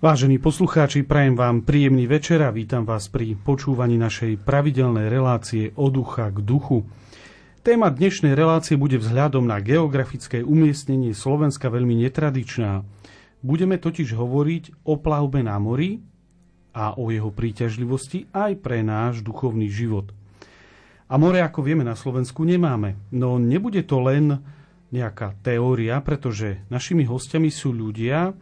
Vážení poslucháči, prajem vám príjemný večer a vítam vás pri počúvaní našej pravidelnej relácie od ducha k duchu. Téma dnešnej relácie bude vzhľadom na geografické umiestnenie Slovenska veľmi netradičná. Budeme totiž hovoriť o plavbe na mori a o jeho príťažlivosti aj pre náš duchovný život. A more, ako vieme, na Slovensku nemáme. No nebude to len nejaká teória, pretože našimi hostiami sú ľudia,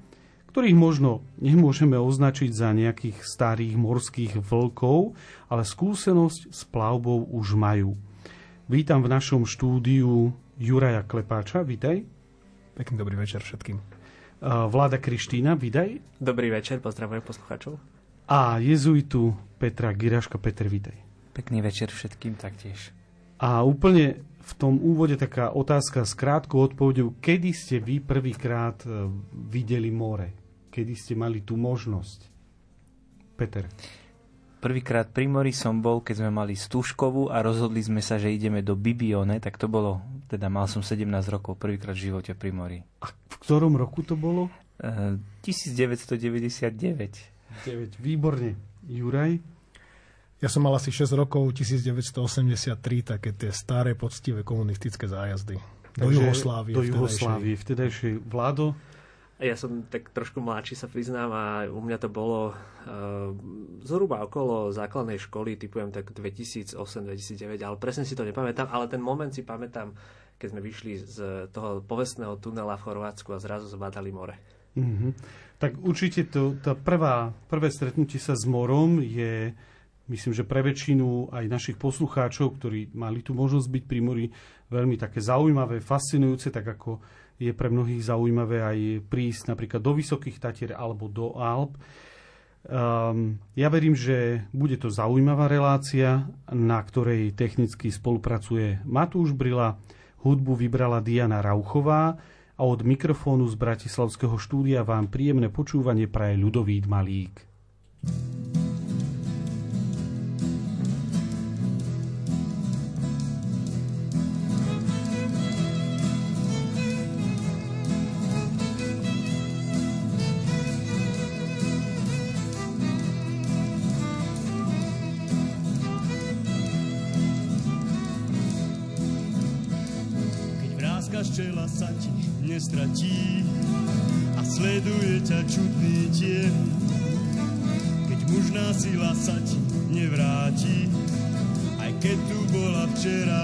ktorých možno nemôžeme označiť za nejakých starých morských vlkov, ale skúsenosť s plavbou už majú. Vítam v našom štúdiu Juraja Klepáča, vítaj. Pekný dobrý večer všetkým. Vláda Krištína, vítaj. Dobrý večer, pozdravujem poslucháčov. A jezuitu Petra Giraška, Peter, vítaj. Pekný večer všetkým taktiež. A úplne v tom úvode taká otázka s krátkou odpovedou. Kedy ste vy prvýkrát e, videli more? kedy ste mali tú možnosť? Peter. Prvýkrát pri mori som bol, keď sme mali stúžkovú a rozhodli sme sa, že ideme do Bibione, tak to bolo, teda mal som 17 rokov, prvýkrát v živote pri mori. A v ktorom roku to bolo? Uh, 1999. 9, výborne. Juraj? Ja som mal asi 6 rokov, 1983, také tie staré, poctivé komunistické zájazdy. Do Takže Jugoslávie. Do Jugoslávie, vtedajšej. Vládo? Ja som tak trošku mladší, sa priznám, a u mňa to bolo uh, zhruba okolo základnej školy, typujem tak 2008-2009, ale presne si to nepamätám, ale ten moment si pamätám, keď sme vyšli z toho povestného tunela v Chorvátsku a zrazu zbadali more. Mm-hmm. Tak určite to, tá prvá, prvé stretnutie sa s morom je, myslím, že pre väčšinu aj našich poslucháčov, ktorí mali tu možnosť byť pri mori, veľmi také zaujímavé, fascinujúce, tak ako je pre mnohých zaujímavé aj prísť napríklad do Vysokých Tatier alebo do Alp. Um, ja verím, že bude to zaujímavá relácia, na ktorej technicky spolupracuje Matúš Brila, hudbu vybrala Diana Rauchová a od mikrofónu z Bratislavského štúdia vám príjemné počúvanie praje Ľudovít Malík. thank you nestratí a sleduje ťa čudný tieň. Keď mužná sila sa ti nevráti, aj keď tu bola včera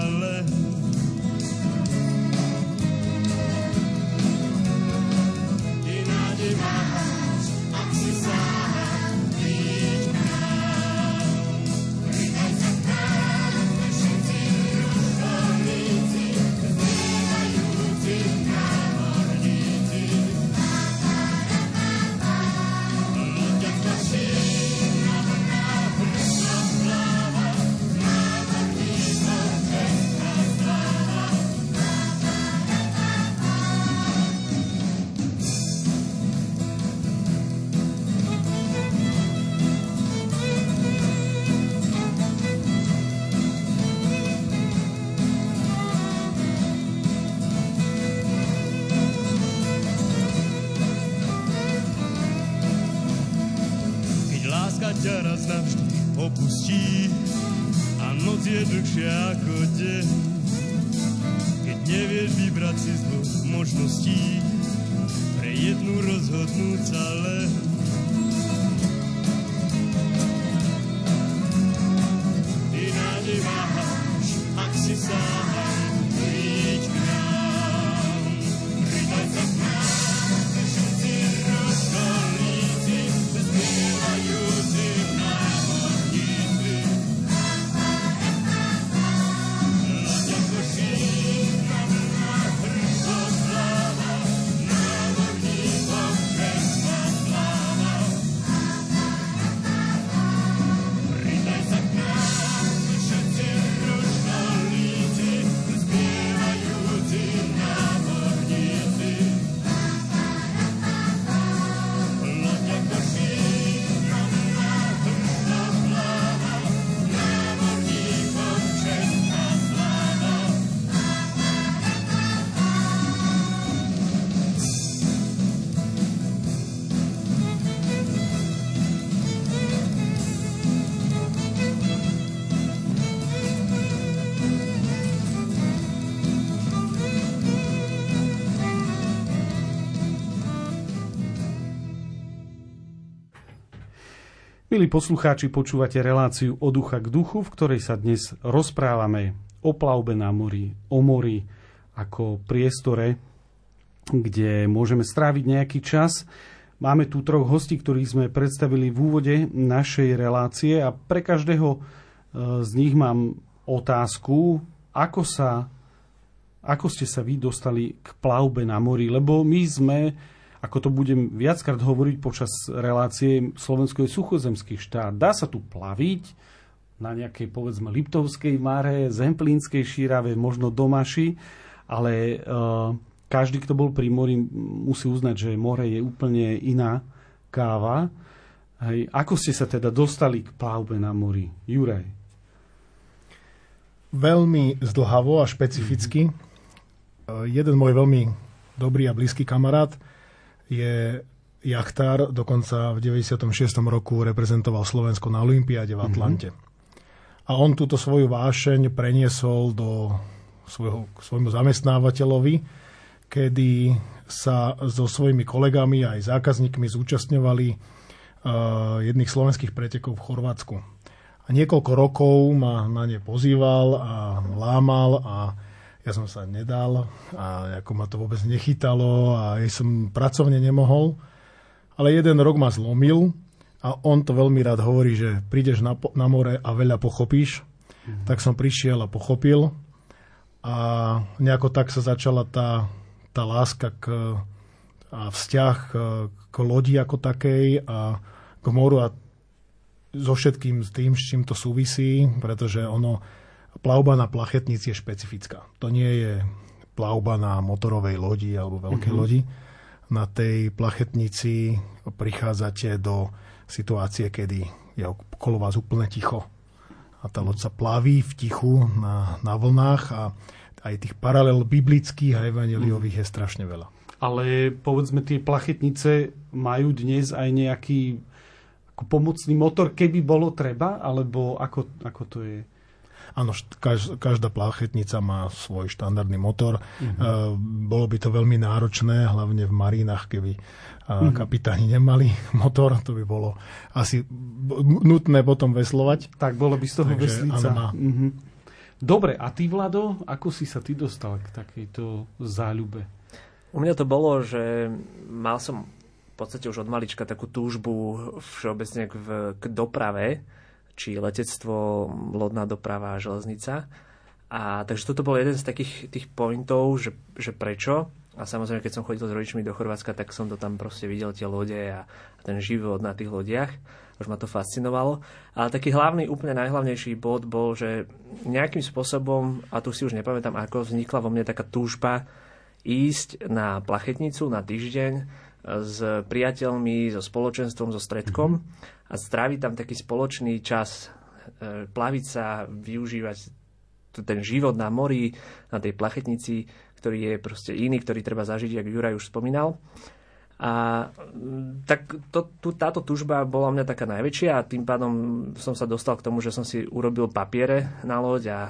Milí poslucháči, počúvate reláciu od ducha k duchu, v ktorej sa dnes rozprávame o plavbe na mori, o mori ako priestore, kde môžeme stráviť nejaký čas. Máme tu troch hostí, ktorých sme predstavili v úvode našej relácie a pre každého e, z nich mám otázku, ako sa ako ste sa vy dostali k plavbe na mori, lebo my sme ako to budem viackrát hovoriť počas relácie, Slovensko je suchozemský štát. Dá sa tu plaviť na nejakej, povedzme, Liptovskej mare, Zemplínskej šírave, možno Domaši, ale uh, každý, kto bol pri mori, musí uznať, že more je úplne iná káva. Hej. Ako ste sa teda dostali k plavbe na mori? Juraj. Veľmi zdlhavo a špecificky. Mm-hmm. Jeden môj veľmi dobrý a blízky kamarát je jachtár, dokonca v 96. roku reprezentoval Slovensko na Olympiáde v mhm. Atlante. Mm-hmm. A on túto svoju vášeň preniesol do svojho, svojmu zamestnávateľovi, kedy sa so svojimi kolegami aj zákazníkmi zúčastňovali uh, jedných slovenských pretekov v Chorvátsku. A niekoľko rokov ma na ne pozýval a lámal a ja som sa nedal a ako ma to vôbec nechytalo a ja som pracovne nemohol. Ale jeden rok ma zlomil a on to veľmi rád hovorí, že prídeš na, na more a veľa pochopíš. Mm-hmm. Tak som prišiel a pochopil a nejako tak sa začala tá, tá láska k, a vzťah k, k lodi ako takej a k moru a so všetkým tým, s čím to súvisí, pretože ono plavba na plachetnici je špecifická. To nie je plavba na motorovej lodi alebo veľkej mm-hmm. lodi. Na tej plachetnici prichádzate do situácie, kedy je okolo vás úplne ticho. A tá loď sa plaví v tichu na, na vlnách a aj tých paralel biblických a evaneliových mm. je strašne veľa. Ale povedzme, tie plachetnice majú dnes aj nejaký ako pomocný motor, keby bolo treba, alebo ako, ako to je? Áno, každá pláchetnica má svoj štandardný motor. Uh-huh. Bolo by to veľmi náročné, hlavne v marínach, keby uh-huh. kapitáni nemali motor, to by bolo asi nutné potom veslovať. Tak bolo by z toho Takže, veslica. Áno, uh-huh. Dobre, a ty, Vlado, ako si sa ty dostal k takejto záľube? U mňa to bolo, že mal som v podstate už od malička takú túžbu všeobecne k, k doprave, či letectvo, lodná doprava a železnica. A takže toto bol jeden z takých tých pointov, že, že prečo. A samozrejme, keď som chodil s rodičmi do Chorvátska, tak som to tam proste videl, tie lode a, a ten život na tých lodiach. Už ma to fascinovalo. Ale taký hlavný, úplne najhlavnejší bod bol, že nejakým spôsobom, a tu si už nepamätám ako, vznikla vo mne taká túžba ísť na plachetnicu na týždeň s priateľmi, so spoločenstvom, so stredkom mm-hmm. a stráviť tam taký spoločný čas, e, plaviť sa, využívať ten život na mori, na tej plachetnici, ktorý je proste iný, ktorý treba zažiť, ako Juraj už spomínal. A tak to, tu, táto tužba bola mňa taká najväčšia a tým pádom som sa dostal k tomu, že som si urobil papiere na loď a,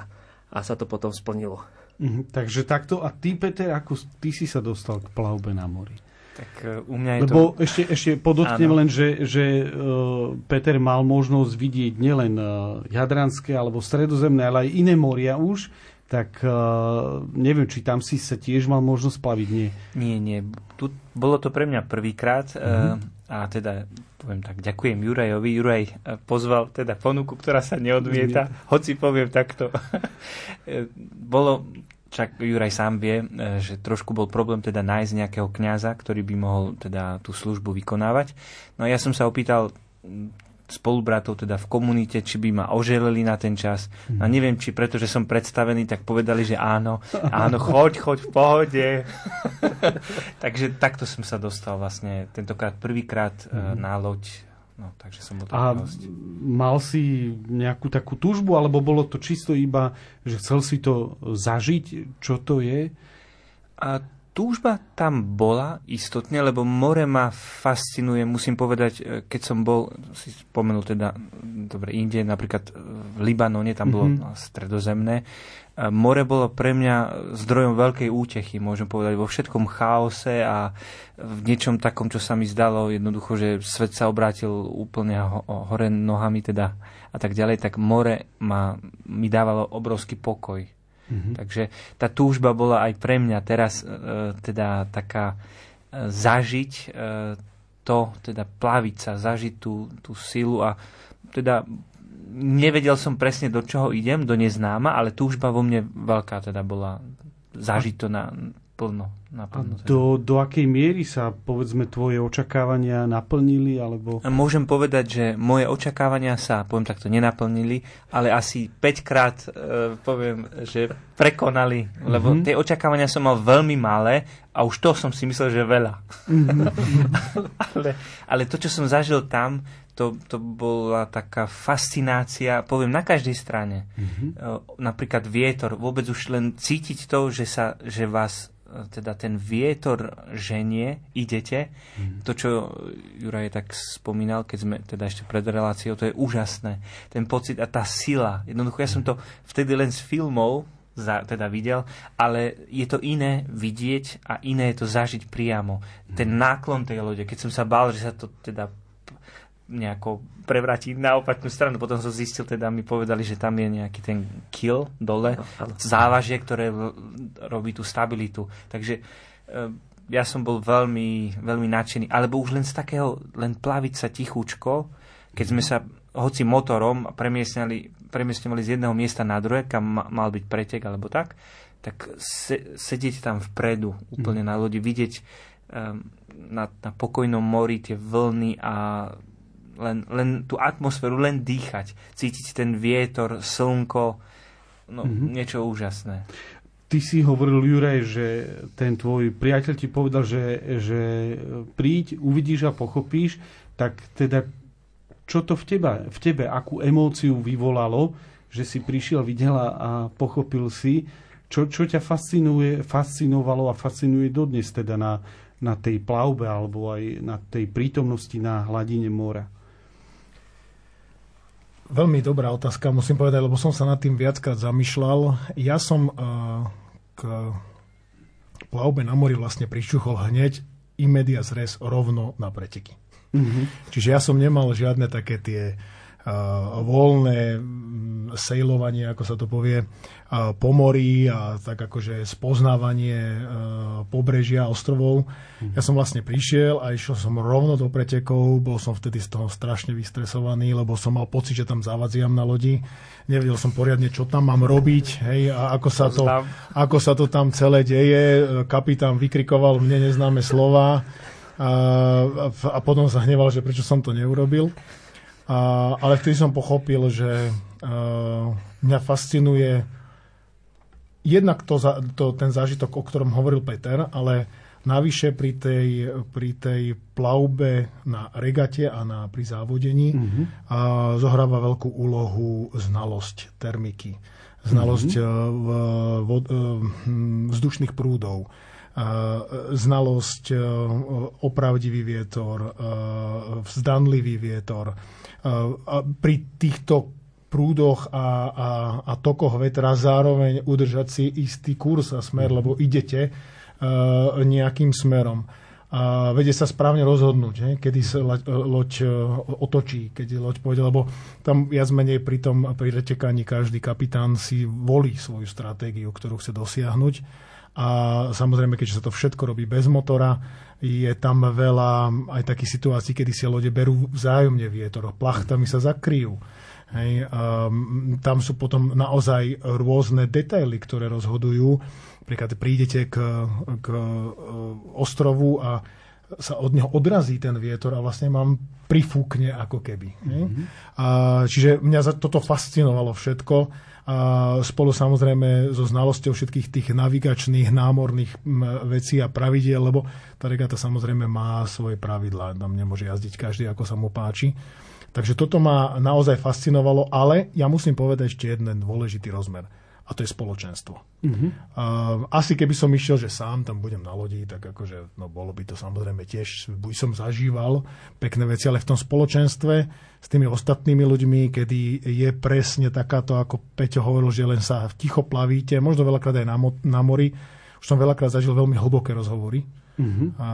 a sa to potom splnilo. Mhm, takže takto. A ty, Peter, ako ty si sa dostal k plavbe na mori? Tak e, u mňa je Lebo to... ešte, ešte podotknem len, že, že uh, Peter mal možnosť vidieť nielen uh, Jadranské alebo Stredozemné, ale aj iné moria už, tak uh, neviem, či tam si sa tiež mal možnosť plaviť, nie? Nie, nie. Tu, bolo to pre mňa prvýkrát uh, a teda poviem tak, ďakujem Jurajovi. Juraj pozval teda ponuku, ktorá sa neodmieta, hoci poviem takto. bolo však Juraj sám vie, e, že trošku bol problém teda nájsť nejakého kňaza, ktorý by mohol teda tú službu vykonávať. No a ja som sa opýtal spolubratov teda v komunite, či by ma oželeli na ten čas. No a neviem, či preto, že som predstavený, tak povedali, že áno, áno, choď, choď v pohode. Takže takto som sa dostal vlastne tentokrát prvýkrát mm-hmm. na loď No, takže som bol A mal si nejakú takú túžbu, alebo bolo to čisto iba, že chcel si to zažiť? Čo to je? A túžba tam bola istotne, lebo more ma fascinuje, musím povedať, e, keď som bol, si spomenul teda dobre, inde, napríklad v Libanone, tam bolo mm-hmm. stredozemné. More bolo pre mňa zdrojom veľkej útechy, môžem povedať, vo všetkom chaose a v niečom takom, čo sa mi zdalo jednoducho, že svet sa obrátil úplne hore nohami teda a tak ďalej, tak more ma, mi dávalo obrovský pokoj. Mm-hmm. Takže tá túžba bola aj pre mňa teraz e, teda taká e, zažiť e, to, teda plaviť sa, zažiť tú, tú silu a teda nevedel som presne, do čoho idem, do neznáma, ale túžba vo mne veľká teda bola zažiť to na plno. Na plno teda. do, do akej miery sa, povedzme, tvoje očakávania naplnili? Alebo... Môžem povedať, že moje očakávania sa, poviem takto, nenaplnili, ale asi 5 krát e, poviem, že prekonali, lebo mm-hmm. tie očakávania som mal veľmi malé a už to som si myslel, že veľa. Mm-hmm. ale, ale to, čo som zažil tam, to, to bola taká fascinácia, poviem, na každej strane. Mm-hmm. Napríklad vietor, vôbec už len cítiť to, že, sa, že vás e, teda ten vietor ženie, idete. Mm-hmm. To, čo Juraj tak spomínal, keď sme teda ešte pred reláciou, to je úžasné. Ten pocit a tá sila. Jednoducho, ja som to vtedy len z filmov za, teda videl, ale je to iné vidieť a iné je to zažiť priamo. Ten náklon tej lode, keď som sa bál, že sa to teda nejako prevrátiť na opačnú stranu. Potom som zistil, teda mi povedali, že tam je nejaký ten kill dole, závažie, ktoré robí tú stabilitu. Takže e, ja som bol veľmi, veľmi nadšený. Alebo už len z takého, len plaviť sa tichúčko, keď sme sa hoci motorom premiestňali, premiestňovali z jedného miesta na druhé, kam mal byť pretek alebo tak, tak se, sedieť tam vpredu, úplne mm. na lodi, vidieť um, na, na pokojnom mori tie vlny a len, len tú atmosféru, len dýchať, cítiť ten vietor, slnko, no mm-hmm. niečo úžasné. Ty si hovoril, Juraj, že ten tvoj priateľ ti povedal, že, že príď, uvidíš a pochopíš, tak teda čo to v, teba, v tebe, akú emóciu vyvolalo, že si prišiel, videla a pochopil si, čo, čo ťa fascinuje, fascinovalo a fascinuje dodnes teda na, na tej plavbe alebo aj na tej prítomnosti na hladine mora? Veľmi dobrá otázka, musím povedať, lebo som sa nad tým viackrát zamýšľal. Ja som uh, k plavbe na mori vlastne pričuchol hneď imedia zres rovno na preteky. Mm-hmm. Čiže ja som nemal žiadne také tie voľné sejlovanie, ako sa to povie, po mori a tak akože spoznávanie pobrežia ostrovov. Ja som vlastne prišiel a išiel som rovno do pretekov, bol som vtedy z toho strašne vystresovaný, lebo som mal pocit, že tam zavadziam na lodi. Nevedel som poriadne, čo tam mám robiť hej, a ako sa, to, ako sa to tam celé deje. Kapitán vykrikoval mne neznáme slova a, a potom sa hneval, že prečo som to neurobil. A, ale vtedy som pochopil, že uh, mňa fascinuje jednak to, to, ten zážitok, o ktorom hovoril Peter, ale navyše pri tej, pri tej plavbe na regate a na, pri závodení mm-hmm. a zohráva veľkú úlohu znalosť termiky, znalosť mm-hmm. v, v, vzdušných prúdov, znalosť opravdivý vietor, vzdanlivý vietor, pri týchto prúdoch a, a, a tokoch vetra zároveň udržať si istý kurz a smer, lebo idete nejakým smerom. A vedie sa správne rozhodnúť, he, kedy sa loď otočí, keď loď pôjde, lebo tam viac menej pri tom pri retekaní každý kapitán si volí svoju stratégiu, ktorú chce dosiahnuť. A samozrejme, keďže sa to všetko robí bez motora, je tam veľa aj takých situácií, kedy si lode berú vzájomne vietor, plachtami sa zakryjú. Hej, um, tam sú potom naozaj rôzne detaily, ktoré rozhodujú. Napríklad prídete k, k uh, ostrovu a sa od neho odrazí ten vietor a vlastne mám prifúkne ako keby. Mm-hmm. A, čiže mňa toto fascinovalo všetko a spolu samozrejme so znalosťou všetkých tých navigačných, námorných vecí a pravidiel, lebo tá regata samozrejme má svoje pravidlá, tam nemôže jazdiť každý, ako sa mu páči. Takže toto ma naozaj fascinovalo, ale ja musím povedať ešte jeden dôležitý rozmer. A to je spoločenstvo. Mhm. Uh, asi keby som išiel, že sám tam budem na lodi, tak akože, no bolo by to samozrejme tiež, buď som zažíval pekné veci, ale v tom spoločenstve s tými ostatnými ľuďmi, kedy je presne takáto, ako Peťo hovoril, že len sa ticho plavíte, možno veľakrát aj na, mo- na mori. Už som veľakrát zažil veľmi hlboké rozhovory. Mhm. A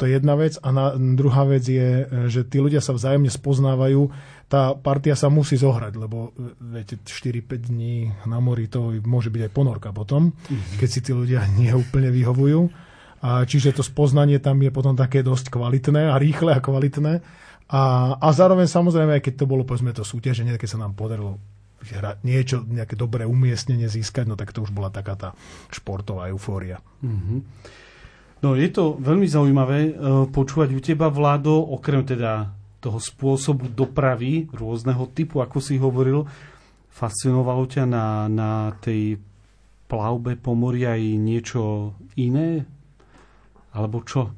to je jedna vec. A na, druhá vec je, že tí ľudia sa vzájomne spoznávajú. Tá partia sa musí zohrať, lebo viete, 4-5 dní na mori to môže byť aj ponorka potom, keď si tí ľudia nie úplne vyhovujú. A čiže to spoznanie tam je potom také dosť kvalitné a rýchle a kvalitné. A, a zároveň samozrejme, aj keď to bolo povedzme to súťaženie, keď sa nám podarilo hra- niečo, nejaké dobré umiestnenie získať, no tak to už bola taká tá športová eufória. No je to veľmi zaujímavé e, počúvať u teba, Vlado, okrem teda toho spôsobu dopravy rôzneho typu, ako si hovoril, fascinovalo ťa na, na tej plavbe po mori aj niečo iné? Alebo čo?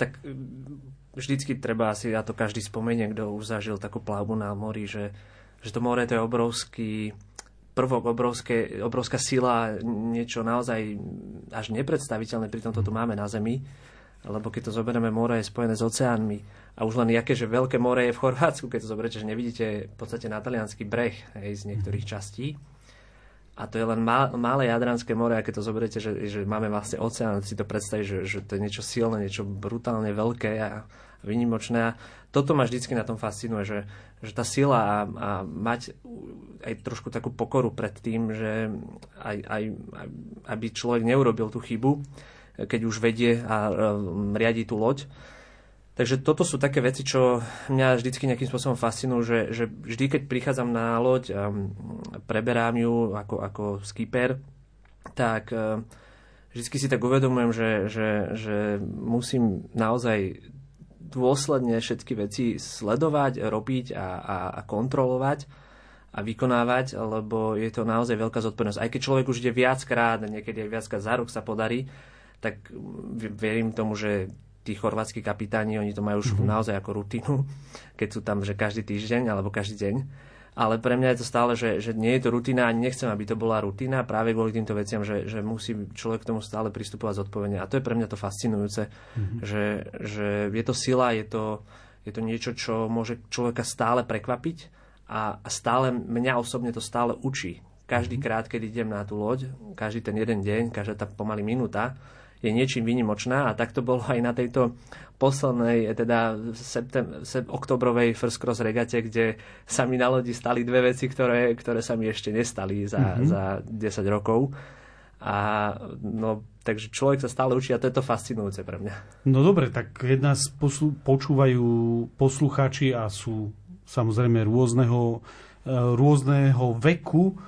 Tak mm, vždycky treba asi, a to každý spomenie, kto už zažil takú plavbu na mori, že, že to more to je obrovský prvok, obrovské, obrovská sila, niečo naozaj až nepredstaviteľné, pri tomto tu máme na Zemi. Lebo keď to zoberieme, more je spojené s oceánmi. A už len jaké, že veľké more je v Chorvátsku, keď to zoberiete, že nevidíte v podstate na talianský breh hej, z niektorých častí. A to je len má, malé Jadranské more, a keď to zoberiete, že, že máme vlastne oceán, si to predstaviť, že, že to je niečo silné, niečo brutálne veľké a vynimočné. A toto ma vždycky na tom fascinuje, že, že tá sila a, a mať aj trošku takú pokoru pred tým, že aj, aj, aby človek neurobil tú chybu, keď už vedie a riadi tú loď. Takže toto sú také veci, čo mňa vždycky nejakým spôsobom fascinujú, že, že vždy, keď prichádzam na loď a preberám ju ako, ako skipper, tak um, vždycky si tak uvedomujem, že, že, že musím naozaj dôsledne všetky veci sledovať, robiť a, a, a kontrolovať a vykonávať, lebo je to naozaj veľká zodpovednosť. Aj keď človek už ide viackrát, niekedy aj viackrát za rok sa podarí, tak verím tomu, že tí chorvátsky kapitáni, oni to majú už mm-hmm. naozaj ako rutinu, keď sú tam, že každý týždeň alebo každý deň. Ale pre mňa je to stále, že, že nie je to rutina, ani nechcem, aby to bola rutina, práve kvôli týmto veciam, že, že musí človek k tomu stále pristupovať zodpovedne. A to je pre mňa to fascinujúce, mm-hmm. že, že je to sila, je to, je to niečo, čo môže človeka stále prekvapiť a, a stále, mňa osobne to stále učí. Každý krát, keď idem na tú loď, každý ten jeden deň, každá tá pomaly minúta, je niečím výnimočná a tak to bolo aj na tejto poslednej, teda septem, sep, oktobrovej First Cross regate, kde sa mi na lodi stali dve veci, ktoré, ktoré sa mi ešte nestali za, mm-hmm. za 10 rokov. A no, takže človek sa stále učí a to je to fascinujúce pre mňa. No dobre, tak keď nás poslu- počúvajú poslucháči a sú samozrejme rôzneho, e, rôzneho veku,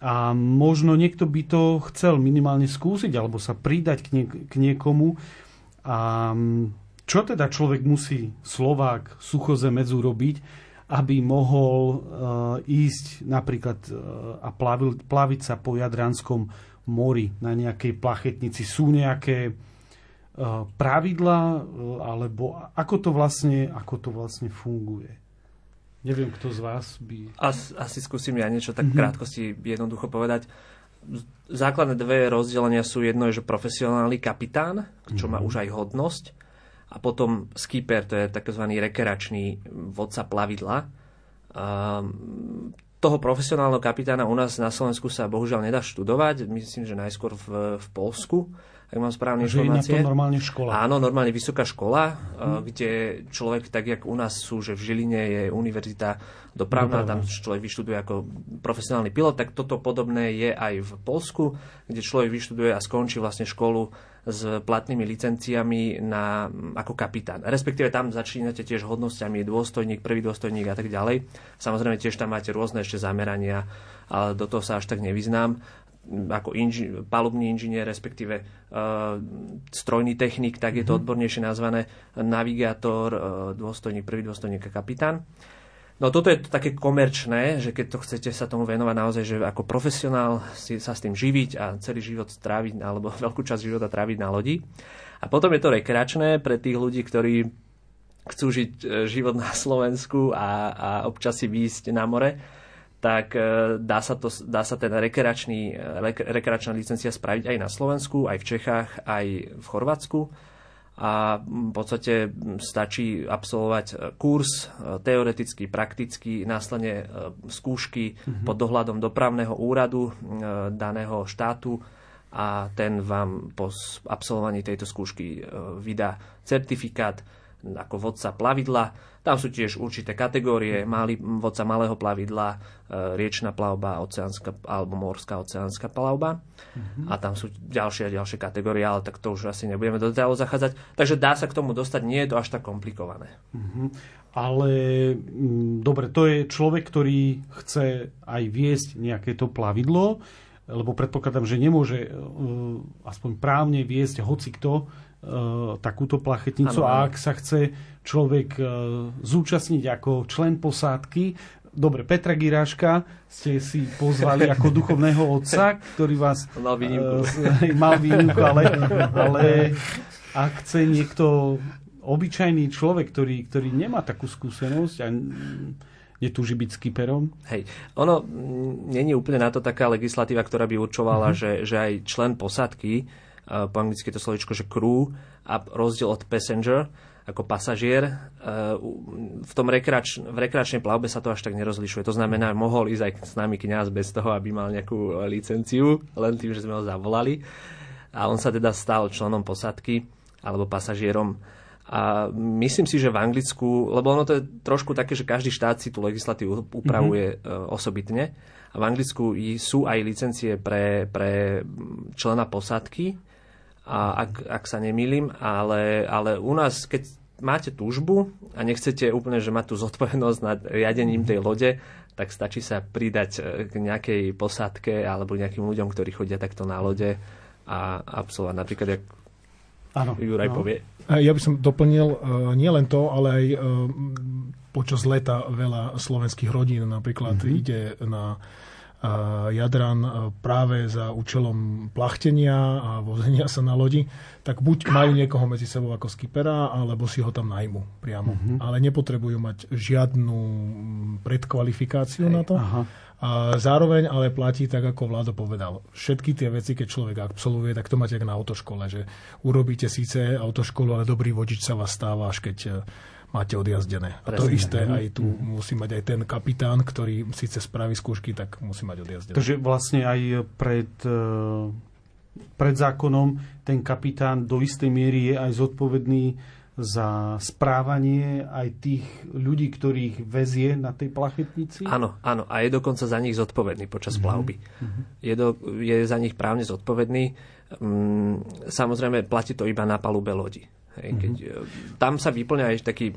a možno niekto by to chcel minimálne skúsiť alebo sa pridať k, nie- k niekomu. A mm, čo teda človek musí Slovák suchozemec urobiť, aby mohol uh, ísť napríklad uh, a plavil, plaviť sa po Jadranskom mori na nejakej plachetnici? Sú nejaké uh, pravidla uh, alebo ako to vlastne, ako to vlastne funguje? Neviem, kto z vás by... As, asi skúsim ja niečo tak mm-hmm. krátkosti jednoducho povedať. Základné dve rozdelenia sú jedno je, že profesionálny kapitán, čo mm-hmm. má už aj hodnosť, a potom skipper, to je tzv. rekeračný vodca plavidla. Um, toho profesionálneho kapitána u nás na Slovensku sa bohužiaľ nedá študovať, myslím, že najskôr v, v Polsku ak mám správne že informácie. je na to normálne škola. Áno, normálne vysoká škola, hmm. kde človek, tak jak u nás sú, že v Žiline je univerzita dopravná, Dopravná. tam človek vyštuduje ako profesionálny pilot, tak toto podobné je aj v Polsku, kde človek vyštuduje a skončí vlastne školu s platnými licenciami na, ako kapitán. Respektíve tam začínate tiež hodnosťami dôstojník, prvý dôstojník a tak ďalej. Samozrejme tiež tam máte rôzne ešte zamerania, ale do toho sa až tak nevyznám ako inži- palubný inžinier, respektíve uh, strojný technik, tak je to mhm. odbornejšie nazvané navigátor, uh, dôstojník, prvý dôstojník a kapitán. No toto je to také komerčné, že keď to chcete sa tomu venovať naozaj, že ako profesionál si sa s tým živiť a celý život stráviť, alebo veľkú časť života tráviť na lodi. A potom je to rekreačné pre tých ľudí, ktorí chcú žiť e, život na Slovensku a, a občas si výjsť na more tak e, dá sa, to, dá sa ten rekreačný, rekreačná licencia spraviť aj na Slovensku, aj v Čechách, aj v Chorvátsku a v podstate stačí absolvovať e, kurz e, teoretický, praktický, následne skúšky mm-hmm. pod dohľadom dopravného úradu daného štátu a ten vám po absolvovaní tejto skúšky vydá certifikát ako vodca plavidla tam sú tiež určité kategórie, malý, vodca malého plavidla, e, riečna plavba, oceánska alebo morská oceánska plavba. Mm-hmm. A tam sú ďalšie a ďalšie kategórie, ale tak to už asi nebudeme do detailov zachádzať. Takže dá sa k tomu dostať, nie je to až tak komplikované. Mm-hmm. Ale m, mm, dobre, to je človek, ktorý chce aj viesť nejaké to plavidlo, lebo predpokladám, že nemôže uh, aspoň právne viesť hoci kto takúto plachetnicu. Ano, a ak sa chce človek uh, zúčastniť ako člen posádky, Dobre, Petra Giráška ste si pozvali ako duchovného otca, ktorý vás... Mal výnimku. Uh, mal výnimku, ale, ale ak chce niekto obyčajný človek, ktorý, ktorý nemá takú skúsenosť a netúži byť skiperom? Hej, ono mm, není úplne na to taká legislatíva, ktorá by určovala, uh-huh. že, že aj člen posádky po anglicky to slovičko, že crew a rozdiel od passenger ako pasažier. E, v tom rekreač, v rekreačnej plavbe sa to až tak nerozlišuje. To znamená, mohol ísť aj s nami kňaz bez toho, aby mal nejakú licenciu, len tým, že sme ho zavolali. A on sa teda stal členom posadky alebo pasažierom. A myslím si, že v Anglicku, lebo ono to je trošku také, že každý štát si tú legislatívu upravuje mm-hmm. osobitne. A v Anglicku sú aj licencie pre, pre člena posádky, a ak, ak sa nemýlim, ale, ale u nás, keď máte túžbu a nechcete úplne, že mať tú zodpovednosť nad riadením tej lode, tak stačí sa pridať e, k nejakej posádke alebo nejakým ľuďom, ktorí chodia takto na lode a absolvovať napríklad, jak Áno, Juraj no. povie. Ja by som doplnil uh, nielen to, ale aj uh, počas leta veľa slovenských rodín napríklad mm-hmm. ide na Jadran e, práve za účelom plachtenia a vozenia sa na lodi, tak buď majú niekoho medzi sebou ako skipera, alebo si ho tam najmu priamo. Mm-hmm. Ale nepotrebujú mať žiadnu predkvalifikáciu Hej, na to. Aha. A zároveň ale platí tak, ako Vlado povedal. Všetky tie veci, keď človek absolvuje, tak to máte ako na autoškole, že urobíte síce autoškolu, ale dobrý vodič sa vás stáva, až keď máte odjazdené. A to isté mhm. aj tu musí mať aj ten kapitán, ktorý síce spraví skúšky, tak musí mať odjazdené. Takže vlastne aj pred, eh, pred zákonom ten kapitán do istej miery je aj zodpovedný za správanie aj tých ľudí, ktorých vezie na tej plachetnici? Áno, áno. A je dokonca za nich zodpovedný počas mm-hmm. plavby. Mm-hmm. Je, do, je za nich právne zodpovedný. Mm, samozrejme, platí to iba na palube lodi. Hej, keď, mm-hmm. Tam sa vyplňa aj taký,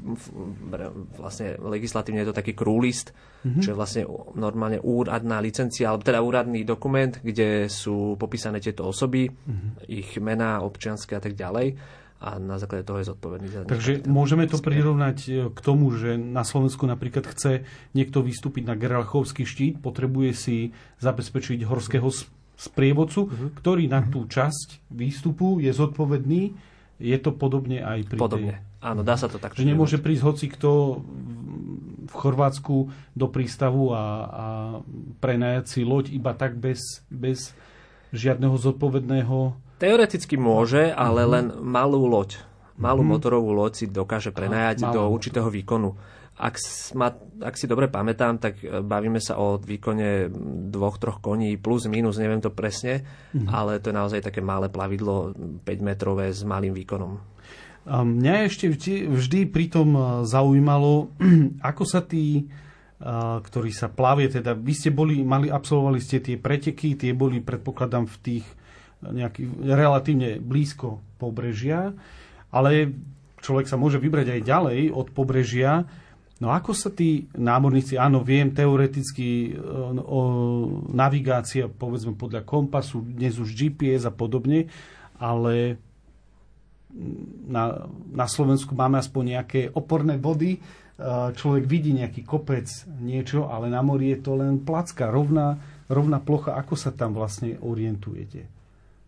vlastne legislatívne je to taký krúlist, mm-hmm. čo je vlastne normálne úradná licencia, alebo teda úradný dokument, kde sú popísané tieto osoby, mm-hmm. ich mená, občianské a tak ďalej a na základe toho je zodpovedný za Takže môžeme to prirovnať e, k tomu, že na Slovensku napríklad chce niekto vystúpiť na Geralchovský štít, potrebuje si zabezpečiť horského sprievodcu, uh-huh. ktorý na tú časť výstupu je zodpovedný je to podobne aj pri Podobne. Tej... Áno, dá sa to tak. Že nemôže prísť hoci kto v Chorvátsku do prístavu a, a prenajať si loď iba tak bez, bez žiadneho zodpovedného... Teoreticky môže, ale uh-huh. len malú loď. Malú uh-huh. motorovú loď si dokáže prenajať do určitého výkonu. Ak, ma, ak si dobre pamätám, tak e, bavíme sa o výkone dvoch, troch koní plus, minus, neviem to presne, mm-hmm. ale to je naozaj také malé plavidlo 5-metrové s malým výkonom. A mňa ešte vždy, vždy pritom e, zaujímalo, ako sa tí, e, ktorí sa plavie, teda vy ste boli, mali, absolvovali ste tie preteky, tie boli, predpokladám, v tých nejakých relatívne blízko pobrežia, ale človek sa môže vybrať aj ďalej od pobrežia. No ako sa tí námorníci, áno, viem teoreticky e, o navigácia, povedzme podľa kompasu, dnes už GPS a podobne, ale na, na Slovensku máme aspoň nejaké oporné body, e, človek vidí nejaký kopec, niečo, ale na mori je to len placka, rovná, rovná plocha. Ako sa tam vlastne orientujete?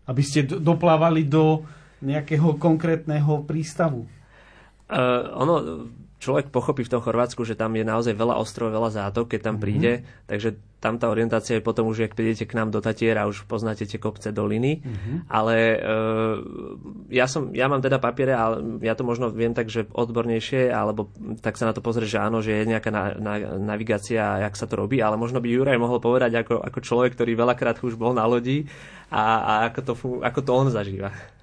Aby ste doplávali do nejakého konkrétneho prístavu. Uh, ono, človek pochopí v tom Chorvátsku, že tam je naozaj veľa ostrov, veľa zátok, keď tam príde, mm-hmm. takže tam tá orientácia je potom už, ak prídete k nám do Tatiera, už poznáte tie kopce doliny, mm-hmm. ale uh, ja, som, ja mám teda papiere, ale ja to možno viem tak, že odbornejšie, alebo tak sa na to pozrieť, že áno, že je nejaká na, na, navigácia, jak sa to robí, ale možno by Juraj mohol povedať ako, ako človek, ktorý veľakrát už bol na lodi a, a ako, to, ako to on zažíva.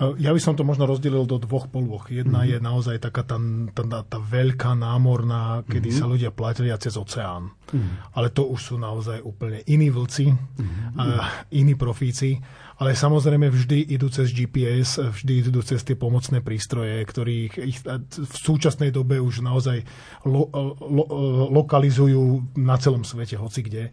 Ja by som to možno rozdelil do dvoch polôch. Jedna mm-hmm. je naozaj taká tá, tá, tá veľká námorná, kedy mm-hmm. sa ľudia platili cez oceán. Mm-hmm. Ale to už sú naozaj úplne iní vlci, mm-hmm. a iní profíci. Ale samozrejme vždy idú cez GPS, vždy idú cez tie pomocné prístroje, ktorých ich v súčasnej dobe už naozaj lo, lo, lokalizujú na celom svete, hoci kde.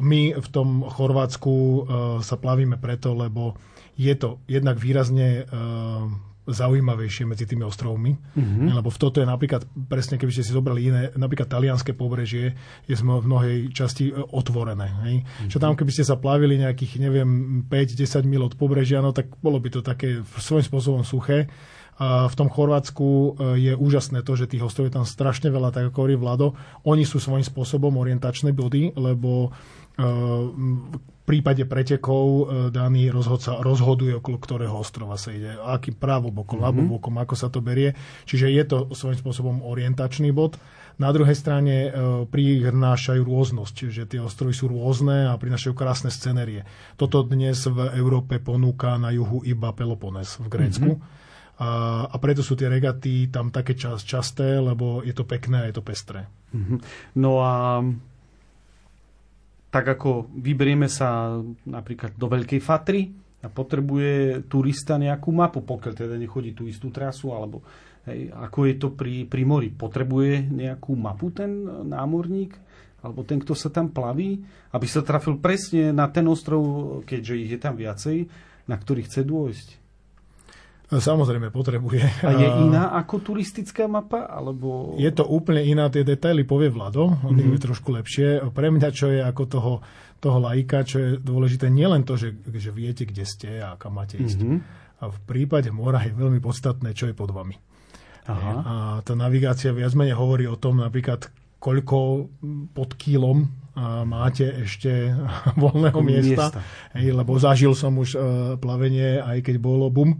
My v tom Chorvátsku sa plavíme preto, lebo je to jednak výrazne uh, zaujímavejšie medzi tými ostrovmi, mm-hmm. lebo v toto je napríklad, presne keby ste si zobrali iné, napríklad talianské pobrežie je v mnohej časti e, otvorené. Hej? Mm-hmm. Čo tam, keby ste sa plavili nejakých, neviem, 5-10 mil od pobrežia, no tak bolo by to také svojím spôsobom suché. A v tom Chorvátsku e, je úžasné to, že tých ostrov je tam strašne veľa, tak ako hovorí Vlado. Oni sú svojím spôsobom orientačné body, lebo v prípade pretekov e, daný rozhodca rozhoduje, okolo ktorého ostrova sa ide, aký právobokom, mm-hmm. ľavobokom, ako sa to berie. Čiže je to svojím spôsobom orientačný bod. Na druhej strane e, prinášajú rôznosť, že tie ostrovy sú rôzne a prinášajú krásne scenérie. Toto dnes v Európe ponúka na juhu iba Pelopones v Grécku. Mm-hmm. A, a preto sú tie regaty tam také čas, časté, lebo je to pekné a je to pestré. Mm-hmm. No a tak ako vyberieme sa napríklad do Veľkej Fatry a potrebuje turista nejakú mapu, pokiaľ teda nechodí tú istú trasu, alebo hej, ako je to pri, pri mori. Potrebuje nejakú mapu ten námorník, alebo ten, kto sa tam plaví, aby sa trafil presne na ten ostrov, keďže ich je tam viacej, na ktorý chce dôjsť. Samozrejme potrebuje. A je iná ako turistická mapa? Alebo... Je to úplne iná, tie detaily povie Vlado, on mm-hmm. je trošku lepšie. Pre mňa, čo je ako toho, toho lajka, čo je dôležité, nielen to, že, že viete, kde ste a kam máte ísť. Mm-hmm. A v prípade mora je veľmi podstatné, čo je pod vami. Aha. A tá navigácia viac menej hovorí o tom napríklad, koľko pod kýlom máte ešte voľného miesta. miesta. Hej, lebo zažil som už uh, plavenie, aj keď bolo bum,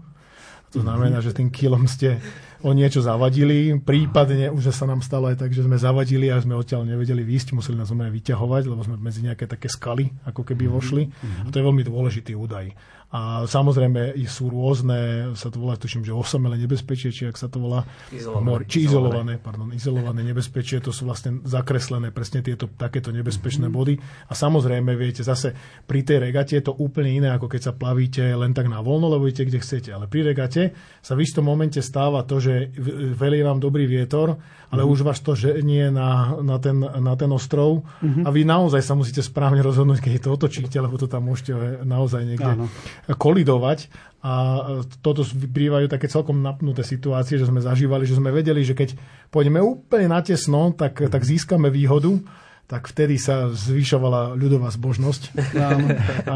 to znamená, že tým kilom ste o niečo zavadili. Prípadne už sa nám stalo aj tak, že sme zavadili a sme odtiaľ nevedeli výjsť, museli nás vyťahovať, lebo sme medzi nejaké také skaly ako keby vošli. A to je veľmi dôležitý údaj. A samozrejme sú rôzne, sa to volá, tuším, že osamele nebezpečie, či ak sa to volá, izolované, mor, či izolované, pardon, izolované nebezpečie, to sú vlastne zakreslené presne tieto takéto nebezpečné mm-hmm. body. A samozrejme, viete, zase pri tej regate je to úplne iné, ako keď sa plavíte len tak na voľno, lebo idete kde chcete. Ale pri regate sa v istom momente stáva to, že velie vám dobrý vietor, ale mm-hmm. už vás to ženie na, na, ten, na ten ostrov. Mm-hmm. a vy naozaj sa musíte správne rozhodnúť, keď to otočíte, lebo to tam môžete naozaj niekde Áno. kolidovať. A toto bývajú také celkom napnuté situácie, že sme zažívali, že sme vedeli, že keď pôjdeme úplne natesno, tak, tak získame výhodu, tak vtedy sa zvyšovala ľudová zbožnosť,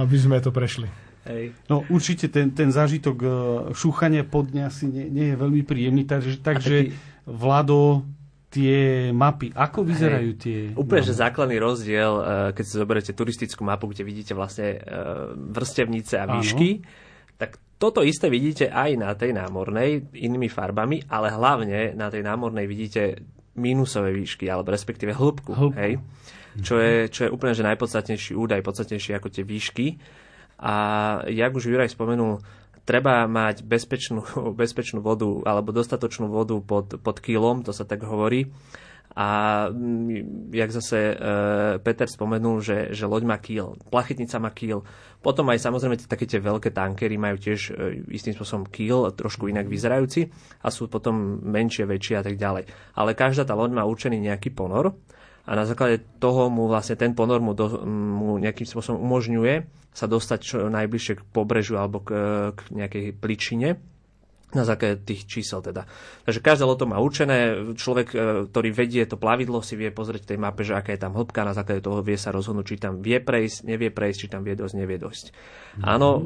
aby sme to prešli. Hej. No určite ten, ten zážitok e, šúchania pod dňa asi nie, nie je veľmi príjemný, takže, takže taký... Vlado, tie mapy, ako vyzerajú Hej. tie? Úplne, mapy? že základný rozdiel, e, keď si zoberiete turistickú mapu, kde vidíte vlastne e, vrstevnice a výšky, Áno. tak toto isté vidíte aj na tej námornej inými farbami, ale hlavne na tej námornej vidíte mínusové výšky, alebo respektíve hĺbku. hĺbku. Hej? Čo, je, čo je úplne že najpodstatnejší údaj, podstatnejší ako tie výšky. A jak už Juraj spomenul, treba mať bezpečnú, bezpečnú vodu alebo dostatočnú vodu pod, pod kilom, to sa tak hovorí. A mm, jak zase e, Peter spomenul, že, že loď má kýl, plachetnica má kýl. Potom aj samozrejme také tie veľké tankery majú tiež e, istým spôsobom kýl, trošku inak vyzerajúci a sú potom menšie, väčšie a tak ďalej. Ale každá tá loď má určený nejaký ponor a na základe toho mu vlastne ten ponor mu, do, mu nejakým spôsobom umožňuje sa dostať čo najbližšie k pobrežu alebo k, k nejakej pličine na základe tých čísel teda. Takže každé loto má určené, človek, e, ktorý vedie to plavidlo, si vie pozrieť v tej mape, že aká je tam hĺbka, na základe toho vie sa rozhodnúť, či tam vie prejsť, nevie prejsť, či tam vie dosť, nevie dosť. Mm-hmm. Áno, e,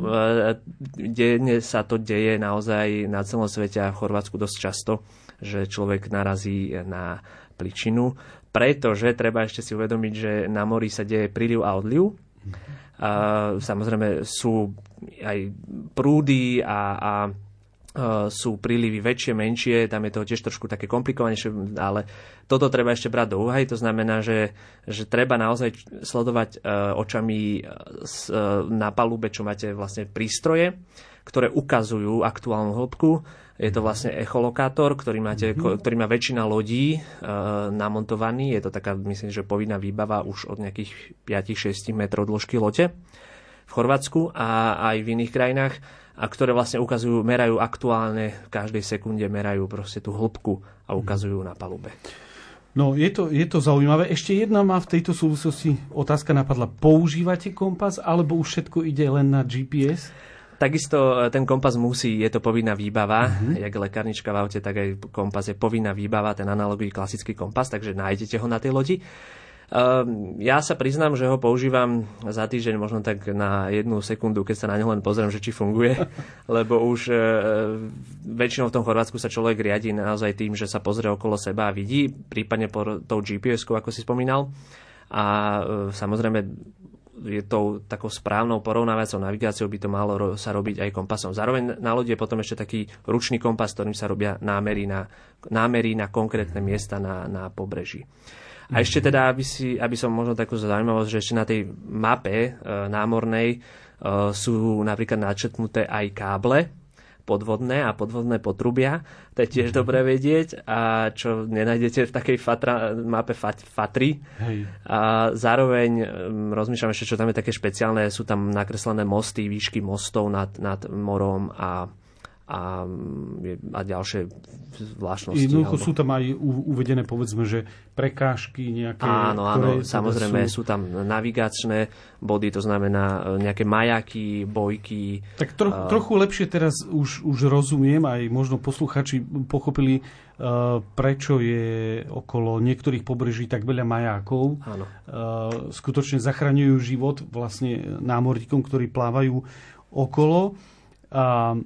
denne sa to deje naozaj na celom svete a v Chorvátsku dosť často, že človek narazí na pličinu, pretože treba ešte si uvedomiť, že na mori sa deje príliv a odliv. A, samozrejme sú aj prúdy a, a sú prílivy väčšie, menšie, tam je to tiež trošku také komplikovanejšie, ale toto treba ešte brať do úvahy, to znamená, že, že treba naozaj sledovať očami na palube, čo máte vlastne prístroje, ktoré ukazujú aktuálnu hĺbku. Je to vlastne echolokátor, ktorý, máte, mm-hmm. ktorý má väčšina lodí e, namontovaný. Je to taká, myslím, že povinná výbava už od nejakých 5-6 metrov dĺžky lote v Chorvátsku a aj v iných krajinách a ktoré vlastne ukazujú, merajú aktuálne, v každej sekunde merajú proste tú hĺbku a ukazujú na palube. No, je to, je to zaujímavé. Ešte jedna má v tejto súvislosti otázka napadla. Používate kompas, alebo už všetko ide len na GPS? Takisto e, ten kompas musí, je to povinná výbava, uh-huh. jak lekárnička v aute, tak aj kompas je povinná výbava, ten analogový klasický kompas, takže nájdete ho na tej lodi. Ehm, ja sa priznám, že ho používam za týždeň možno tak na jednu sekundu, keď sa na neho len pozriem, že či funguje, lebo už e, väčšinou v tom Chorvátsku sa človek riadi naozaj tým, že sa pozrie okolo seba a vidí, prípadne po tou GPS-ku, ako si spomínal. A e, samozrejme je tou takou správnou porovnávacou navigáciou by to malo sa robiť aj kompasom. Zároveň na lodi je potom ešte taký ručný kompas, ktorým sa robia námery na, námery na konkrétne miesta na, na pobreží. A ešte teda, aby, si, aby som možno takú zaujímavosť, že ešte na tej mape e, námornej e, sú napríklad načetnuté aj káble, podvodné a podvodné potrubia. To je tiež dobré vedieť a čo nenájdete v takej fatra, mape fat, Fatry. Hej. A zároveň um, rozmýšľam ešte, čo tam je také špeciálne. Sú tam nakreslené mosty, výšky mostov nad, nad morom a a, a ďalšie zvláštnosti. Jednoducho alebo... sú tam aj uvedené, povedzme, že prekážky nejaké. Áno, áno, samozrejme sú... sú tam navigačné body, to znamená e, nejaké majaky, bojky. Tak tro, uh... trochu lepšie teraz už, už rozumiem, aj možno posluchači pochopili, uh, prečo je okolo niektorých pobreží tak veľa majákov. Áno. Uh, skutočne zachraňujú život vlastne námorníkom, ktorí plávajú okolo. Uh,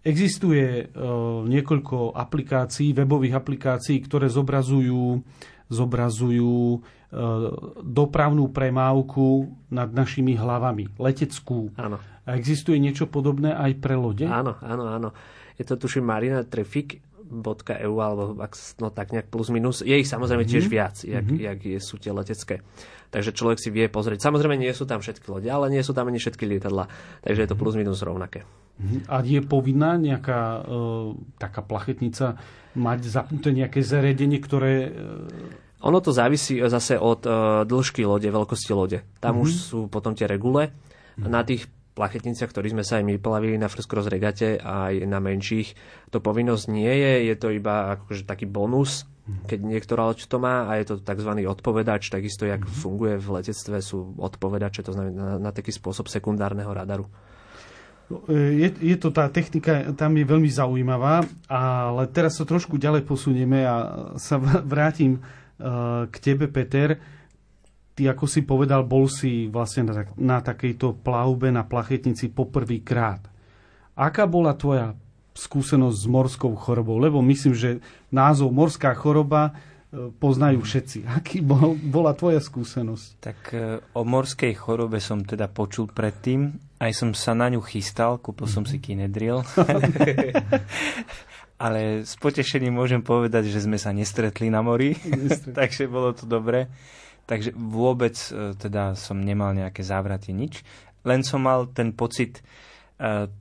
Existuje uh, niekoľko aplikácií, webových aplikácií, ktoré zobrazujú, zobrazujú uh, dopravnú premávku nad našimi hlavami, leteckú. Áno. A existuje niečo podobné aj pre lode? Áno, áno, áno. Je to tuším Marina Traffic, .eu alebo no tak nejak plus minus. Je ich samozrejme tiež mhm. viac, jak, mm-hmm. jak je, sú tie letecké. Takže človek si vie pozrieť. Samozrejme nie sú tam všetky lode, ale nie sú tam ani všetky lietadla. Takže je to mhm. plus minus rovnaké. Mm-hmm. A je povinná nejaká uh, taká plachetnica mať zapnuté nejaké zariadenie, ktoré... Uh... Ono to závisí zase od uh, dĺžky lode, veľkosti lode. Tam mm-hmm. už sú potom tie regule. Mm-hmm. Na tých plachetniciach, ktorí sme sa aj my plavili na First Cross regate aj na menších, to povinnosť nie je, je to iba akože taký bonus, keď niektorá loď to má a je to tzv. odpovedač, takisto jak mm-hmm. funguje v letectve, sú odpovedače, to znamená na, na taký spôsob sekundárneho radaru. No, e, je, je to tá technika, tam je veľmi zaujímavá, ale teraz sa trošku ďalej posunieme a sa vrátim uh, k tebe, Peter ty, ako si povedal, bol si vlastne na, na takejto plavbe na plachetnici poprvýkrát. Aká bola tvoja skúsenosť s morskou chorobou? Lebo myslím, že názov morská choroba e, poznajú všetci. Aký bol, bola tvoja skúsenosť? Tak e, o morskej chorobe som teda počul predtým. Aj som sa na ňu chystal, kúpil som si kinedril. Ale s potešením môžem povedať, že sme sa nestretli na mori, takže bolo to dobré. Takže vôbec e, teda som nemal nejaké závraty, nič. Len som mal ten pocit, e,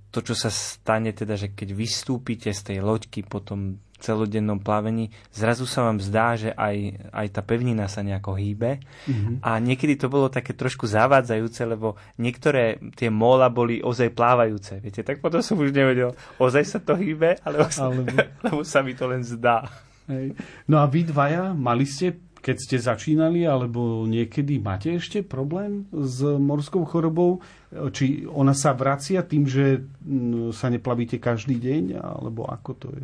to, čo sa stane, teda, že keď vystúpite z tej loďky po tom celodennom plavení, zrazu sa vám zdá, že aj, aj tá pevnina sa nejako hýbe. Mm-hmm. A niekedy to bolo také trošku zavádzajúce, lebo niektoré tie móla boli ozaj plávajúce. Viete, tak potom som už nevedel, ozaj sa to hýbe, alebo, alebo... lebo sa mi to len zdá. Hej. No a vy dvaja, mali ste keď ste začínali, alebo niekedy máte ešte problém s morskou chorobou? Či ona sa vracia tým, že sa neplavíte každý deň, alebo ako to je?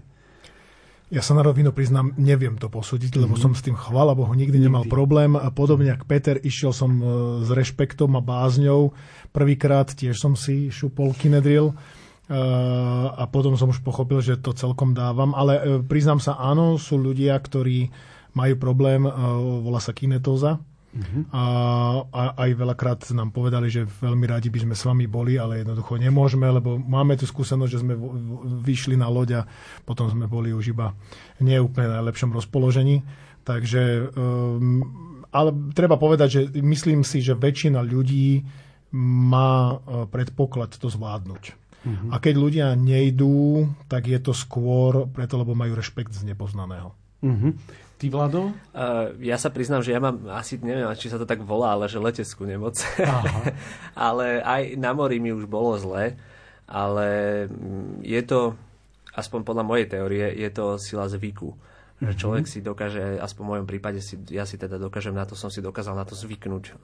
Ja sa na rovinu priznám, neviem to posúdiť, mm-hmm. lebo mhm. som s tým, chvala Bohu, nikdy, nikdy nemal problém. Podobne ako Peter, išiel som e, s rešpektom a bázňou. Prvýkrát tiež som si šupol kinedril a potom som už pochopil, že to celkom dávam. Ale e, priznám sa, áno, sú ľudia, ktorí majú problém, volá sa kinetóza. Uh-huh. A, a aj veľakrát nám povedali, že veľmi radi by sme s vami boli, ale jednoducho nemôžeme, lebo máme tu skúsenosť, že sme vyšli na loď a potom sme boli už iba neúplne najlepšom rozpoložení. Takže, um, ale treba povedať, že myslím si, že väčšina ľudí má e, predpoklad to zvládnuť. Uh-huh. A keď ľudia nejdú, tak je to skôr preto, lebo majú rešpekt z nepoznaného. Uh-huh. Ty, Vlado? Uh, ja sa priznám, že ja mám asi, neviem, či sa to tak volá, ale že leteckú nemoc. ale aj na mori mi už bolo zle, ale mm, je to, aspoň podľa mojej teórie, je to sila zvyku. Že mhm. človek si dokáže, aspoň v mojom prípade, si, ja si teda dokážem na to, som si dokázal na to zvyknúť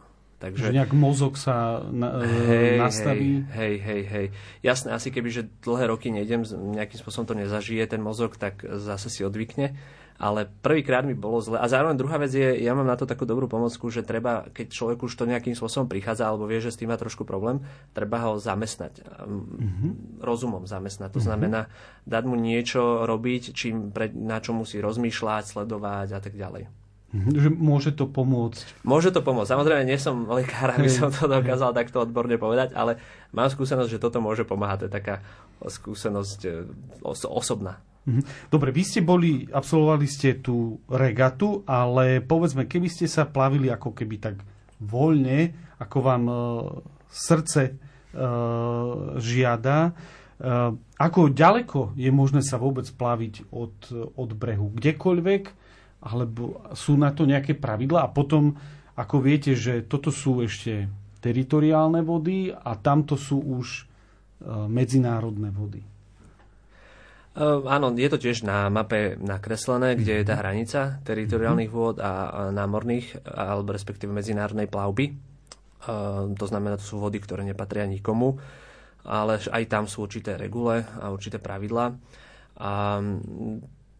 Takže... Že nejak mozog sa na, e, hej, nastaví? Hej, hej, hej. Jasné, asi keby, že dlhé roky nejdem, nejakým spôsobom to nezažije ten mozog, tak zase si odvykne. Ale prvýkrát mi bolo zle. A zároveň druhá vec je, ja mám na to takú dobrú pomocku, že treba, keď človek už to nejakým spôsobom prichádza, alebo vie, že s tým má trošku problém, treba ho zamestnať. Mm-hmm. Rozumom zamestnať. To mm-hmm. znamená dať mu niečo robiť, čím, pre, na čo musí rozmýšľať, sledovať a tak ďalej. Mhm. Že môže to pomôcť. Môže to pomôcť. Samozrejme, nie som lekár, aby som to dokázal takto odborne povedať, ale mám skúsenosť, že toto môže pomáhať. To je taká skúsenosť e, os- osobná. Mhm. Dobre, vy ste boli, absolvovali ste tú regatu, ale povedzme, keby ste sa plavili ako keby tak voľne, ako vám e, srdce e, žiada, e, ako ďaleko je možné sa vôbec plaviť od, od brehu? Kdekoľvek? alebo sú na to nejaké pravidla a potom, ako viete, že toto sú ešte teritoriálne vody a tamto sú už e, medzinárodné vody. Uh, áno, je to tiež na mape nakreslené, kde je tá mhm. hranica teritoriálnych vôd a, a námorných, alebo respektíve medzinárodnej plavby. Uh, to znamená, to sú vody, ktoré nepatria nikomu, ale aj tam sú určité regule a určité pravidlá. A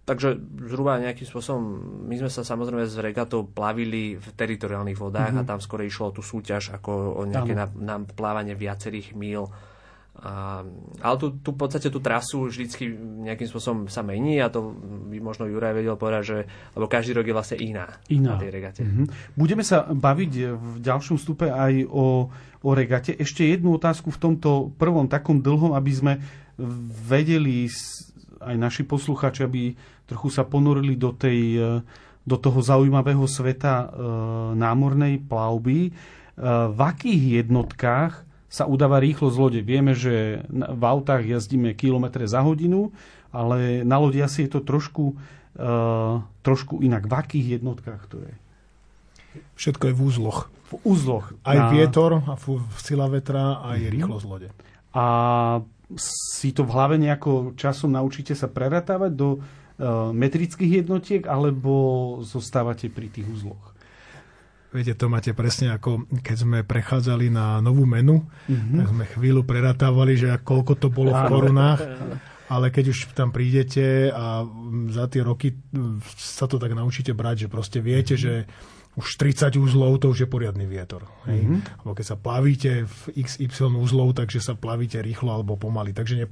Takže zhruba nejakým spôsobom, my sme sa samozrejme z regatou plavili v teritoriálnych vodách mm-hmm. a tam skôr išlo o tú súťaž ako o nejaké na, na plávanie viacerých míl. A, ale tu, tu v podstate tú trasu vždycky nejakým spôsobom sa mení a to by možno Juraj vedel povedať, že lebo každý rok je vlastne iná, iná. na tej regate. Mm-hmm. Budeme sa baviť v ďalšom stupe aj o, o regate. Ešte jednu otázku v tomto prvom takom dlhom, aby sme vedeli aj naši posluchači, aby trochu sa ponorili do, tej, e, do toho zaujímavého sveta e, námornej plavby. E, v akých jednotkách sa udáva rýchlosť lode? Vieme, že v autách jazdíme kilometre za hodinu, ale na lodi asi je to trošku, trošku inak. V akých jednotkách to je? Všetko je v úzloch. V úzloch. Aj na... vietor, a sila vetra, aj mm-hmm. rýchlosť lode. A si to v hlave nejako časom naučíte sa preratávať do uh, metrických jednotiek, alebo zostávate pri tých úzloch? Viete, to máte presne ako keď sme prechádzali na novú menu, mm-hmm. tak sme chvíľu preratávali, že koľko to bolo v korunách. Ale keď už tam prídete a za tie roky sa to tak naučíte brať, že proste viete, že už 30 úzlov, to už je poriadny vietor. Hej? Mm-hmm. Alebo keď sa plavíte v XY úzlov, takže sa plavíte rýchlo alebo pomaly. Takže ne,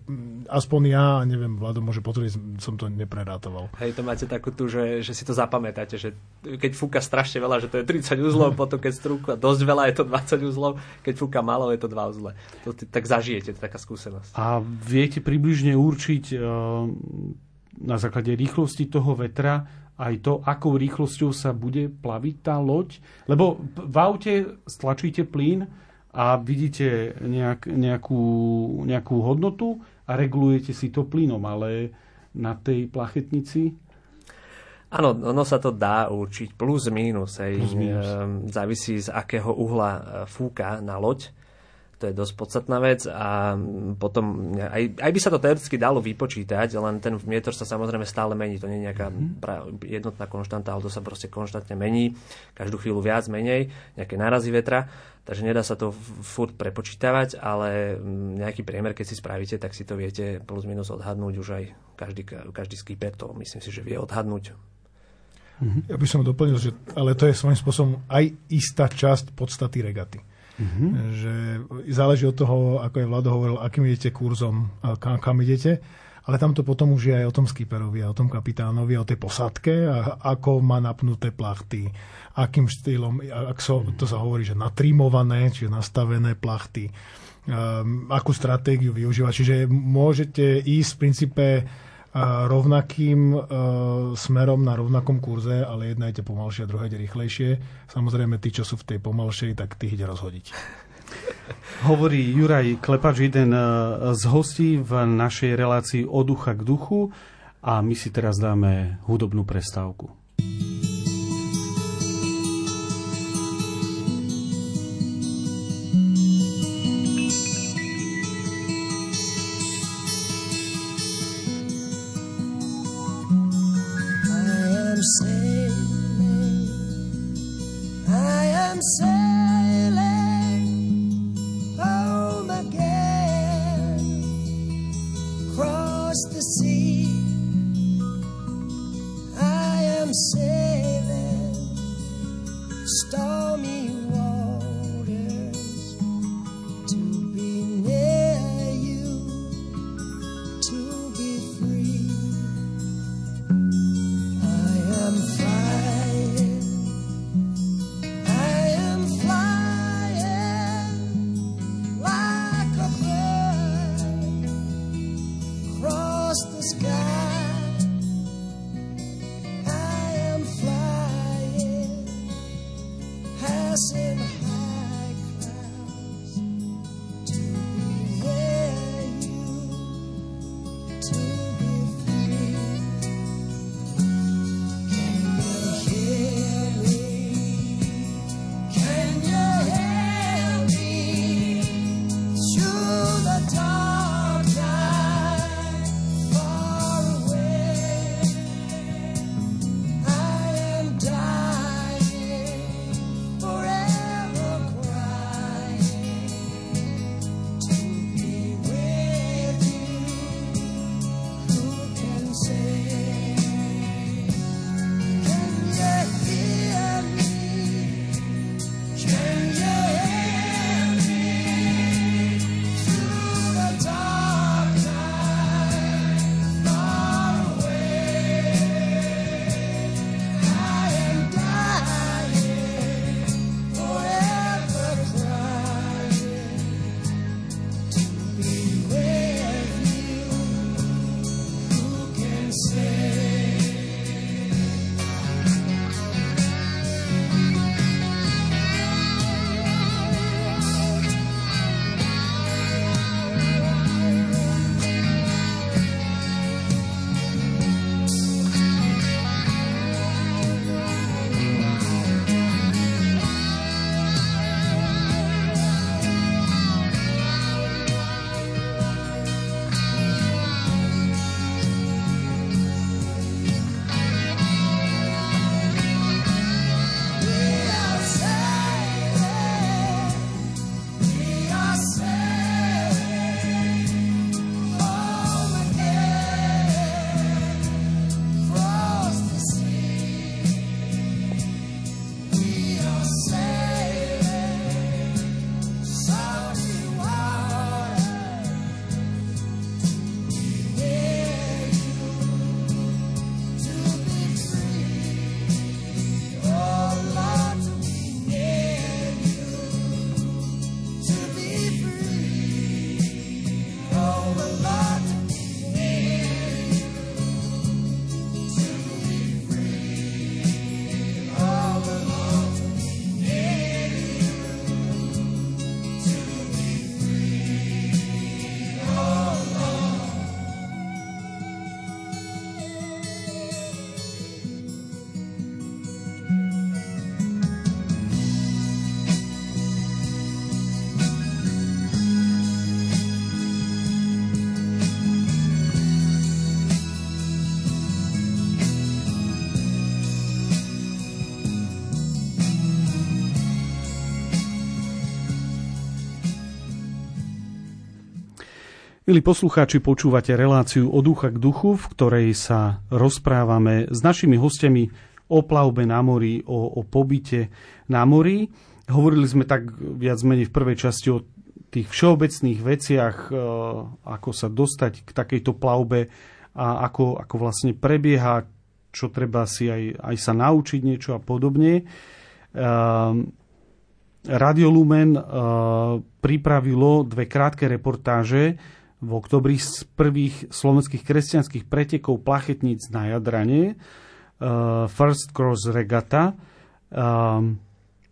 aspoň ja, neviem, Vlado môže potvrdiť, som to nepredátoval. Hej, to máte takú tu, že, že si to zapamätáte, že keď fúka strašne veľa, že to je 30 úzlov, mm-hmm. potom keď strúka dosť veľa, je to 20 úzlov, keď fúka málo, je to 2 úzle. To tak zažijete, to je taká skúsenosť. A viete približne určiť uh, na základe rýchlosti toho vetra, aj to, akou rýchlosťou sa bude plaviť tá loď. Lebo v aute stlačíte plyn a vidíte nejak, nejakú, nejakú hodnotu a regulujete si to plynom, ale na tej plachetnici Áno, ono sa to dá určiť plus minus. Hej. Plus minus. Ehm, závisí z akého uhla e, fúka na loď to je dosť podstatná vec a potom aj, aj by sa to teoreticky dalo vypočítať, len ten vietor sa samozrejme stále mení, to nie je nejaká mm-hmm. jednotná konštanta, ale to sa proste konštantne mení, každú chvíľu viac, menej, nejaké nárazy vetra, takže nedá sa to furt prepočítavať, ale nejaký priemer, keď si spravíte, tak si to viete plus minus odhadnúť už aj každý, každý skipper to myslím si, že vie odhadnúť. Ja by som doplnil, že ale to je svojím spôsobom aj istá časť podstaty regaty. Mm-hmm. Že záleží od toho, ako je Vlado hovoril, akým idete kurzom, kam, kam idete. Ale tam to potom už je aj o tom skipperovi, o tom kapitánovi, o tej posádke, a ako má napnuté plachty, akým štýlom, ak so, to sa hovorí, že natrímované, čiže nastavené plachty, um, akú stratégiu využívať. Čiže môžete ísť v princípe rovnakým uh, smerom na rovnakom kurze, ale jedna ide pomalšie a druhá ide rýchlejšie. Samozrejme, tí, čo sú v tej pomalšej, tak tých ide rozhodiť. Hovorí Juraj Klepač, jeden z hostí v našej relácii od ducha k duchu a my si teraz dáme hudobnú prestávku. Say. I am saved. Milí poslucháči, počúvate reláciu od ducha k duchu, v ktorej sa rozprávame s našimi hostiami o plavbe na mori, o, o pobyte na mori. hovorili sme tak viac menej v prvej časti o tých všeobecných veciach, e, ako sa dostať k takejto plavbe a ako, ako vlastne prebieha, čo treba si aj, aj sa naučiť niečo a podobne. Radio Lumen pripravilo dve krátke reportáže v oktobri z prvých slovenských kresťanských pretekov plachetníc na Jadrane First Cross Regatta.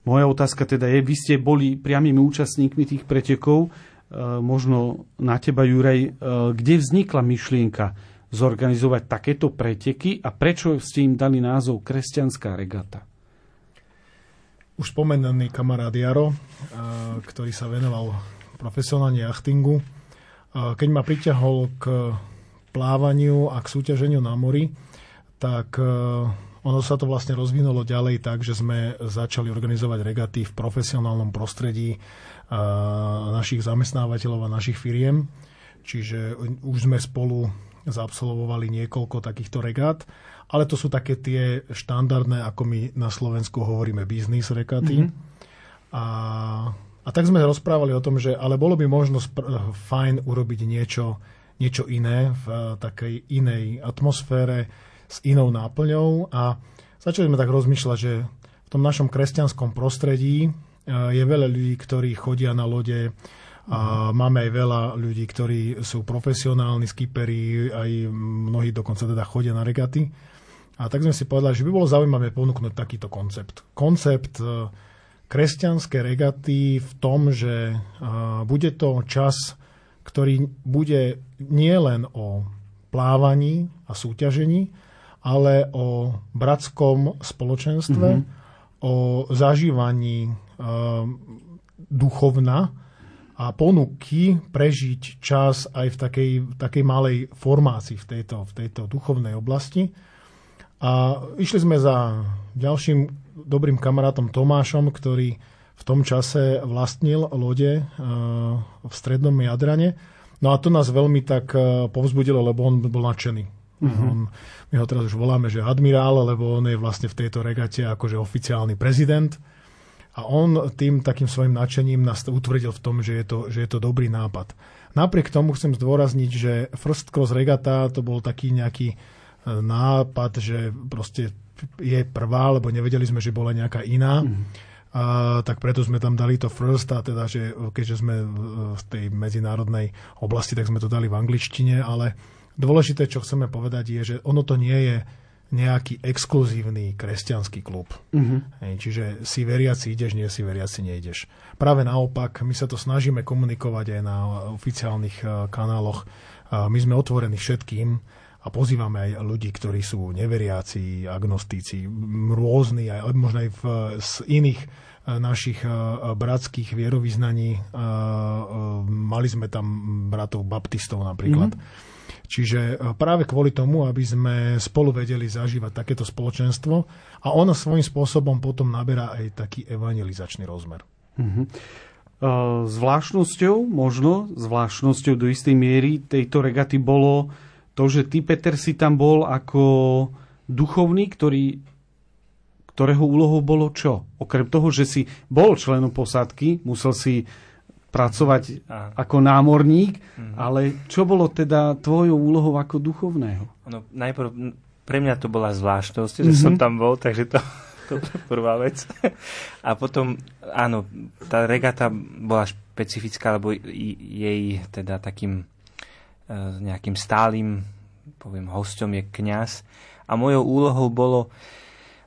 Moja otázka teda je, vy ste boli priamými účastníkmi tých pretekov, možno na teba, Juraj, kde vznikla myšlienka zorganizovať takéto preteky a prečo ste im dali názov Kresťanská regata? Už spomenaný kamarát Jaro, ktorý sa venoval profesionálne jachtingu, keď ma priťahol k plávaniu a k súťaženiu na mori, tak ono sa to vlastne rozvinulo ďalej tak, že sme začali organizovať regaty v profesionálnom prostredí našich zamestnávateľov a našich firiem. Čiže už sme spolu zaabsolvovali niekoľko takýchto regát, ale to sú také tie štandardné, ako my na Slovensku hovoríme, biznis regaty. Mm-hmm. A, a tak sme rozprávali o tom, že ale bolo by možno spr- fajn urobiť niečo, niečo iné v takej inej atmosfére, s inou náplňou a začali sme tak rozmýšľať, že v tom našom kresťanskom prostredí e, je veľa ľudí, ktorí chodia na lode, a máme aj veľa ľudí, ktorí sú profesionálni skiperi, aj mnohí dokonca teda chodia na regaty. A tak sme si povedali, že by bolo zaujímavé ponúknuť takýto koncept. Koncept kresťanské regaty v tom, že bude to čas, ktorý bude nielen o plávaní a súťažení, ale o bratskom spoločenstve, mm-hmm. o zažívaní e, duchovna a ponuky prežiť čas aj v takej, takej malej formácii v tejto, v tejto duchovnej oblasti. A išli sme za ďalším dobrým kamarátom Tomášom, ktorý v tom čase vlastnil lode e, v strednom Jadrane. No a to nás veľmi tak e, povzbudilo, lebo on bol nadšený Mm-hmm. On, my ho teraz už voláme, že admirál, lebo on je vlastne v tejto regate akože oficiálny prezident. A on tým takým svojim nadšením nás utvrdil v tom, že je to, že je to dobrý nápad. Napriek tomu chcem zdôrazniť, že First Cross Regata to bol taký nejaký e, nápad, že proste je prvá, lebo nevedeli sme, že bola nejaká iná. Mm. A, tak preto sme tam dali to first a teda, že keďže sme v tej medzinárodnej oblasti, tak sme to dali v angličtine, ale Dôležité, čo chceme povedať, je, že ono to nie je nejaký exkluzívny kresťanský klub. Uh-huh. Čiže si veriaci ideš, nie si veriaci nejdeš. Práve naopak, my sa to snažíme komunikovať aj na oficiálnych uh, kanáloch. My sme otvorení všetkým a pozývame aj ľudí, ktorí sú neveriaci, agnostíci, rôzni, aj možno aj v, z iných uh, našich bratských vierovýznaní. Mali sme tam bratov baptistov napríklad. Uh-huh Čiže e, práve kvôli tomu, aby sme spolu vedeli zažívať takéto spoločenstvo a ono svojím spôsobom potom naberá aj taký evangelizačný rozmer. Mm-hmm. Zvláštnosťou, možno zvláštnosťou do istej miery tejto regaty bolo to, že ty, Peter, si tam bol ako duchovný, ktorý, ktorého úlohou bolo čo? Okrem toho, že si bol členom posádky, musel si pracovať Aha. ako námorník, mhm. ale čo bolo teda tvojou úlohou ako duchovného? No, najprv pre mňa to bola zvláštnosť, že mm-hmm. som tam bol, takže to, to je prvá vec. A potom, áno, tá regata bola špecifická, lebo jej teda takým nejakým stálym, poviem, hosťom je kňaz. A mojou úlohou bolo,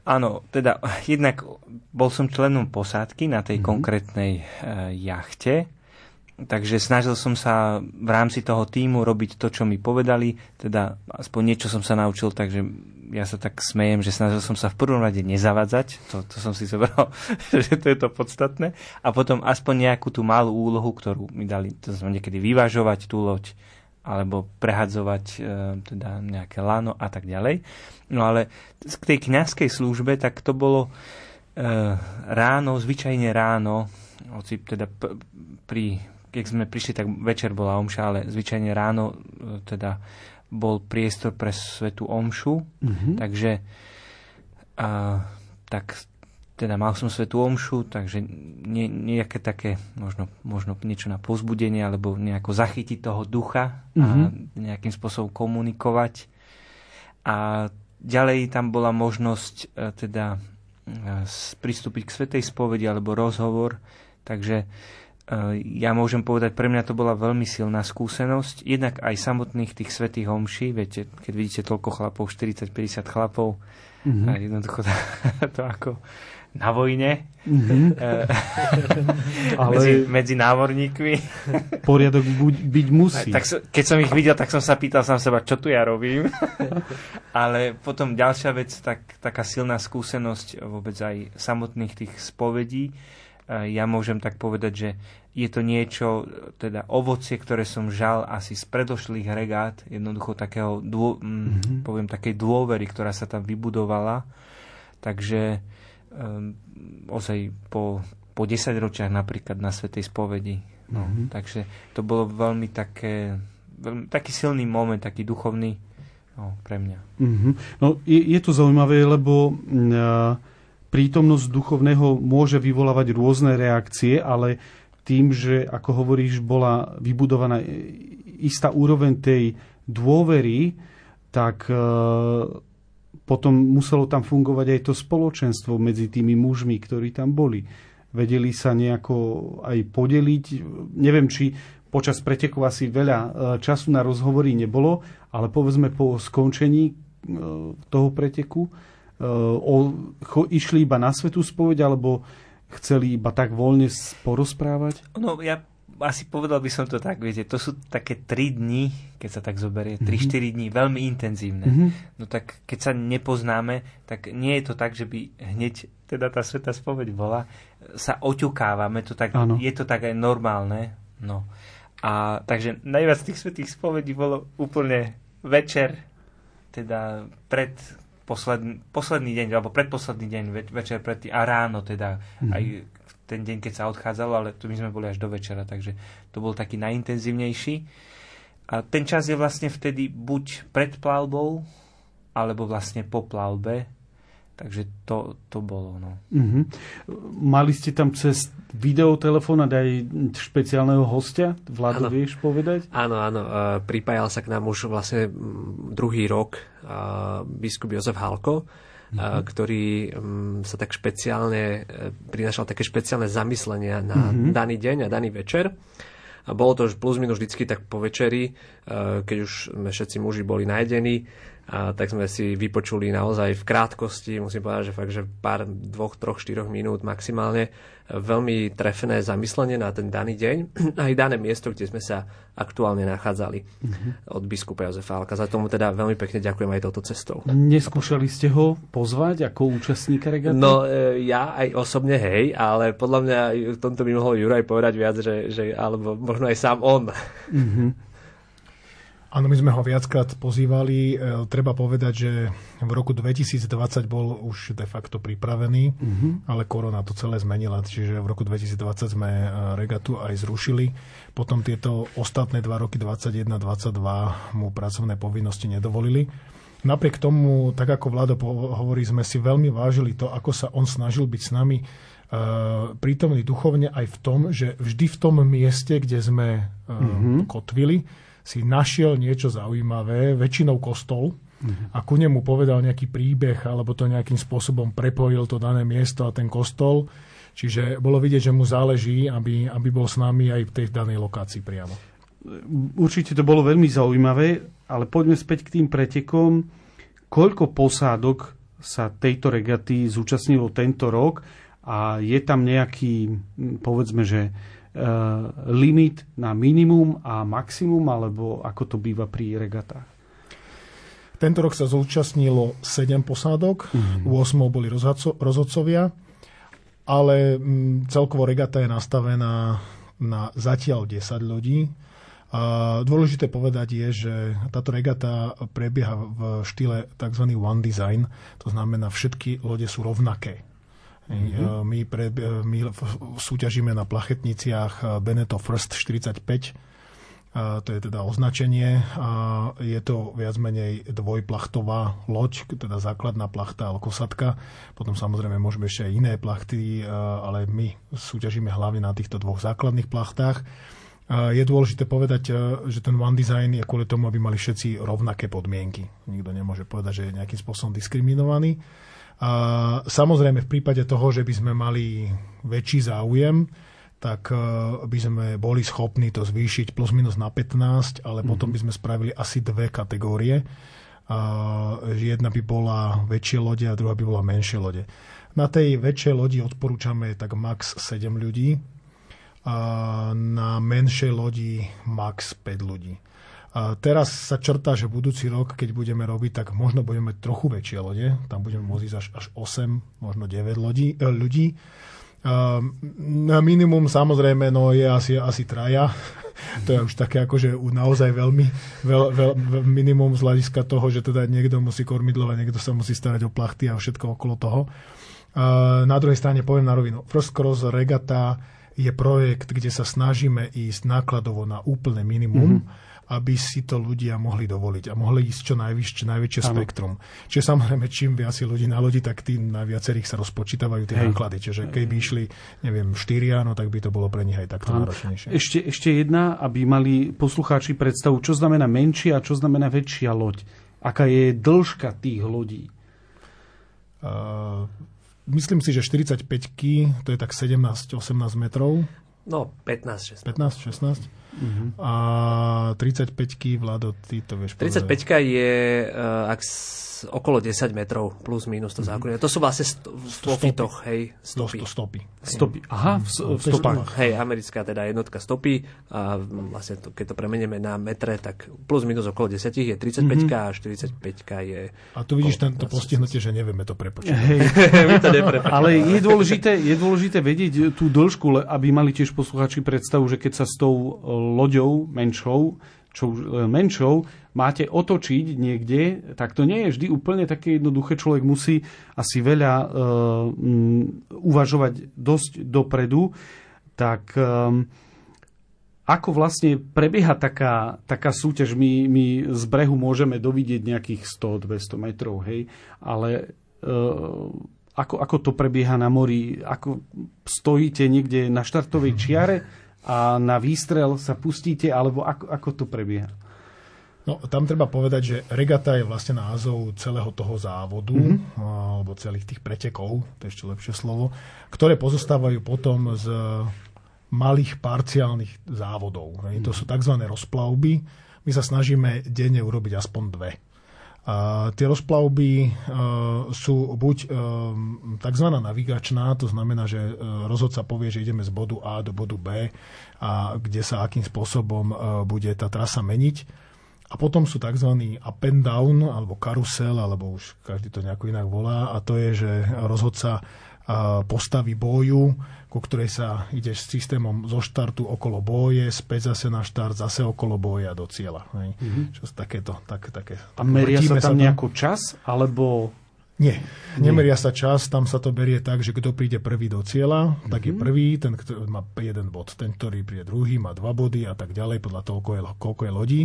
áno, teda jednak bol som členom posádky na tej mm-hmm. konkrétnej e, jachte, Takže snažil som sa v rámci toho týmu robiť to, čo mi povedali, teda aspoň niečo som sa naučil, takže ja sa tak smejem, že snažil som sa v prvom rade nezavadzať, to, to som si zobral, že to je to podstatné, a potom aspoň nejakú tú malú úlohu, ktorú mi dali, to znamená niekedy vyvážovať tú loď, alebo prehadzovať e, teda nejaké lano a tak ďalej. No ale k tej kňazskej službe, tak to bolo e, ráno, zvyčajne ráno, hoci teda p- pri keď sme prišli, tak večer bola omša, ale zvyčajne ráno e, teda bol priestor pre svetú omšu, mm-hmm. takže a, tak teda mal som svetú omšu, takže nie, nejaké také, možno, možno niečo na pozbudenie, alebo nejako zachytiť toho ducha mm-hmm. a mhm. nejakým spôsobom komunikovať. A ďalej tam bola možnosť e, teda e, pristúpiť k svetej spovedi alebo rozhovor, takže e, ja môžem povedať, pre mňa to bola veľmi silná skúsenosť. Jednak aj samotných tých svetých homší, viete, keď vidíte toľko chlapov, 40-50 chlapov, mm-hmm. a jednoducho to, to ako na vojne mm-hmm. Ale... medzi, medzi námorníkmi. Poriadok buď, byť musí. Tak, keď som ich videl, tak som sa pýtal sám seba, čo tu ja robím. Ale potom ďalšia vec, tak, taká silná skúsenosť vôbec aj samotných tých spovedí. Ja môžem tak povedať, že je to niečo, teda ovocie, ktoré som žal asi z predošlých regát, jednoducho takého, dô, mm-hmm. poviem, takej dôvery, ktorá sa tam vybudovala. Takže um, ozaj po, po 10 ročiach napríklad na Svetej spovedi. No, mm-hmm. Takže to bolo veľmi také, veľmi, taký silný moment, taký duchovný no, pre mňa. Mm-hmm. No, je, je to zaujímavé, lebo prítomnosť duchovného môže vyvolávať rôzne reakcie, ale tým, že, ako hovoríš, bola vybudovaná istá úroveň tej dôvery, tak uh, potom muselo tam fungovať aj to spoločenstvo medzi tými mužmi, ktorí tam boli. Vedeli sa nejako aj podeliť. Neviem, či počas pretekov asi veľa e, času na rozhovory nebolo, ale povedzme po skončení e, toho preteku e, o, cho, išli iba na svetú spoveď, alebo chceli iba tak voľne porozprávať? No, ja asi povedal by som to tak, viete, to sú také 3 dni, keď sa tak zoberie, 3-4 mm-hmm. dní, veľmi intenzívne. Mm-hmm. No tak keď sa nepoznáme, tak nie je to tak, že by hneď, teda tá sveta spoveď bola, sa oťukávame, to tak, je to tak aj normálne. No. A takže najviac tých svetých spovedí bolo úplne večer, teda pred posledný, posledný deň, alebo predposledný deň, večer pred tý, a ráno teda, mm-hmm. aj ten deň, keď sa odchádzalo, ale tu my sme boli až do večera, takže to bol taký najintenzívnejší. A ten čas je vlastne vtedy buď pred plavbou, alebo vlastne po plavbe, takže to, to bolo. No. Mm-hmm. Mali ste tam cez videotelefón aj špeciálneho hostia? Vlado, vieš povedať? Áno, áno. E, pripájal sa k nám už vlastne druhý rok e, biskup Jozef Halko, mm-hmm. ktorý um, sa tak špeciálne, e, prinašal také špeciálne zamyslenia na mm-hmm. daný deň a daný večer. A bolo to už plus minus vždycky tak po večeri, e, keď už sme všetci muži boli najedení, a tak sme si vypočuli naozaj v krátkosti, musím povedať, že fakt, že pár, dvoch, troch, štyroch minút maximálne veľmi trefené zamyslenie na ten daný deň aj dané miesto, kde sme sa aktuálne nachádzali mm-hmm. od biskupa Jozefa Alka. Za tomu teda veľmi pekne ďakujem aj touto cestou. Neskúšali ste ho pozvať ako účastníka regaty? No e, ja aj osobne hej, ale podľa mňa v tomto by mohol Juraj povedať viac, že, že alebo možno aj sám on. Mm-hmm. Áno, my sme ho viackrát pozývali. E, treba povedať, že v roku 2020 bol už de facto pripravený, uh-huh. ale korona to celé zmenila, čiže v roku 2020 sme e, regatu aj zrušili. Potom tieto ostatné dva roky, 2021-2022, mu pracovné povinnosti nedovolili. Napriek tomu, tak ako Vlado hovorí, sme si veľmi vážili to, ako sa on snažil byť s nami e, prítomný duchovne aj v tom, že vždy v tom mieste, kde sme uh-huh. kotvili, si našiel niečo zaujímavé, väčšinou kostol, uh-huh. a ku nemu povedal nejaký príbeh, alebo to nejakým spôsobom prepojil to dané miesto a ten kostol. Čiže bolo vidieť, že mu záleží, aby, aby bol s nami aj v tej danej lokácii priamo. Určite to bolo veľmi zaujímavé, ale poďme späť k tým pretekom. Koľko posádok sa tejto regaty zúčastnilo tento rok a je tam nejaký, povedzme, že limit na minimum a maximum, alebo ako to býva pri regatách? Tento rok sa zúčastnilo 7 posádok, mm-hmm. 8 boli rozhodcovia, ale mm, celkovo regata je nastavená na zatiaľ 10 ľudí. A dôležité povedať je, že táto regata prebieha v štýle tzv. one design, to znamená všetky lode sú rovnaké. Mm-hmm. My, pre, my súťažíme na plachetniciach Beneto First 45, A to je teda označenie. Je to viac menej dvojplachtová loď, teda základná plachta alebo kosatka. Potom samozrejme môžeme ešte aj iné plachty, ale my súťažíme hlavne na týchto dvoch základných plachtách. Je dôležité povedať, že ten One Design je kvôli tomu, aby mali všetci rovnaké podmienky. Nikto nemôže povedať, že je nejakým spôsobom diskriminovaný. Samozrejme v prípade toho, že by sme mali väčší záujem, tak by sme boli schopní to zvýšiť plus minus na 15, ale potom mhm. by sme spravili asi dve kategórie. Jedna by bola väčšie lode a druhá by bola menšie lode. Na tej väčšej lodi odporúčame tak max 7 ľudí, a na menšej lodi max 5 ľudí. Teraz sa črtá, že budúci rok, keď budeme robiť, tak možno budeme mať trochu väčšie lode. Tam budeme môcť až, až 8, možno 9 lodí, e, ľudí. Na minimum samozrejme no, je asi, asi traja. to je už také akože naozaj veľmi veľ, veľ, minimum z hľadiska toho, že teda niekto musí kormidlovať, niekto sa musí starať o plachty a všetko okolo toho. Na druhej strane poviem na rovinu. First Cross Regata je projekt, kde sa snažíme ísť nákladovo na úplné minimum, mm-hmm aby si to ľudia mohli dovoliť a mohli ísť čo najvyššie, čo ano. spektrum. Čiže samozrejme, čím viac je ľudí na lodi, tak tým na viacerých sa rozpočítavajú tie Hej. náklady. Čiže keď by išli, neviem, štyria, no tak by to bolo pre nich aj takto náročnejšie. Ešte, ešte jedna, aby mali poslucháči predstavu, čo znamená menšia a čo znamená väčšia loď. Aká je dĺžka tých lodí? Uh, myslím si, že 45 to je tak 17-18 metrov. No, 15, 16. 15, 16. Uh-huh. A 35 Vlado, ty to vieš 35 je, uh, ak okolo 10 metrov plus minus to zákonne. To sú vlastne st- vo fitoch, hej, stopy. stopy. Stopy. Aha, v, v stopách. Hej, americká teda jednotka stopy a vlastne to, keď to premeníme na metre, tak plus minus okolo 10 je 35 mm-hmm. a 45 je... A tu vidíš tento postihnutie, že nevieme to prepočítať. Hej, my to Ale je dôležité, je dôležité vedieť tú dĺžku, aby mali tiež posluchači predstavu, že keď sa s tou loďou menšou čo e, menšou, máte otočiť niekde, tak to nie je vždy úplne také jednoduché. Človek musí asi veľa uh, um, uvažovať dosť dopredu. Tak um, ako vlastne prebieha taká, taká súťaž? My, my z brehu môžeme dovidieť nejakých 100-200 metrov, hej, ale uh, ako, ako to prebieha na mori? Ako stojíte niekde na štartovej čiare? a na výstrel sa pustíte, alebo ako, ako to prebieha? No, tam treba povedať, že regata je vlastne názov celého toho závodu, mm-hmm. alebo celých tých pretekov, to je ešte lepšie slovo, ktoré pozostávajú potom z malých parciálnych závodov. Mm-hmm. To sú tzv. rozplavby. My sa snažíme denne urobiť aspoň dve. A tie rozplavby uh, sú buď uh, tzv. navigačná, to znamená, že uh, rozhodca povie, že ideme z bodu A do bodu B a kde sa akým spôsobom bude tá trasa meniť. A potom sú tzv. up and down, alebo karusel, alebo už každý to nejako inak volá, a to je, že rozhodca postavy boju, ku ktorej sa ide s systémom zo štartu okolo boje, späť zase na štart, zase okolo boja do cieľa. Mm-hmm. Čo takéto, tak, také, A meria sa tam, sa tam nejaký čas, alebo... Nie, nemeria sa čas, tam sa to berie tak, že kto príde prvý do cieľa, mm-hmm. tak je mhm. prvý, ten ktorý má jeden bod, ten, ktorý príde druhý, má dva body a tak ďalej, podľa toho, koľko je, koľko je lodí.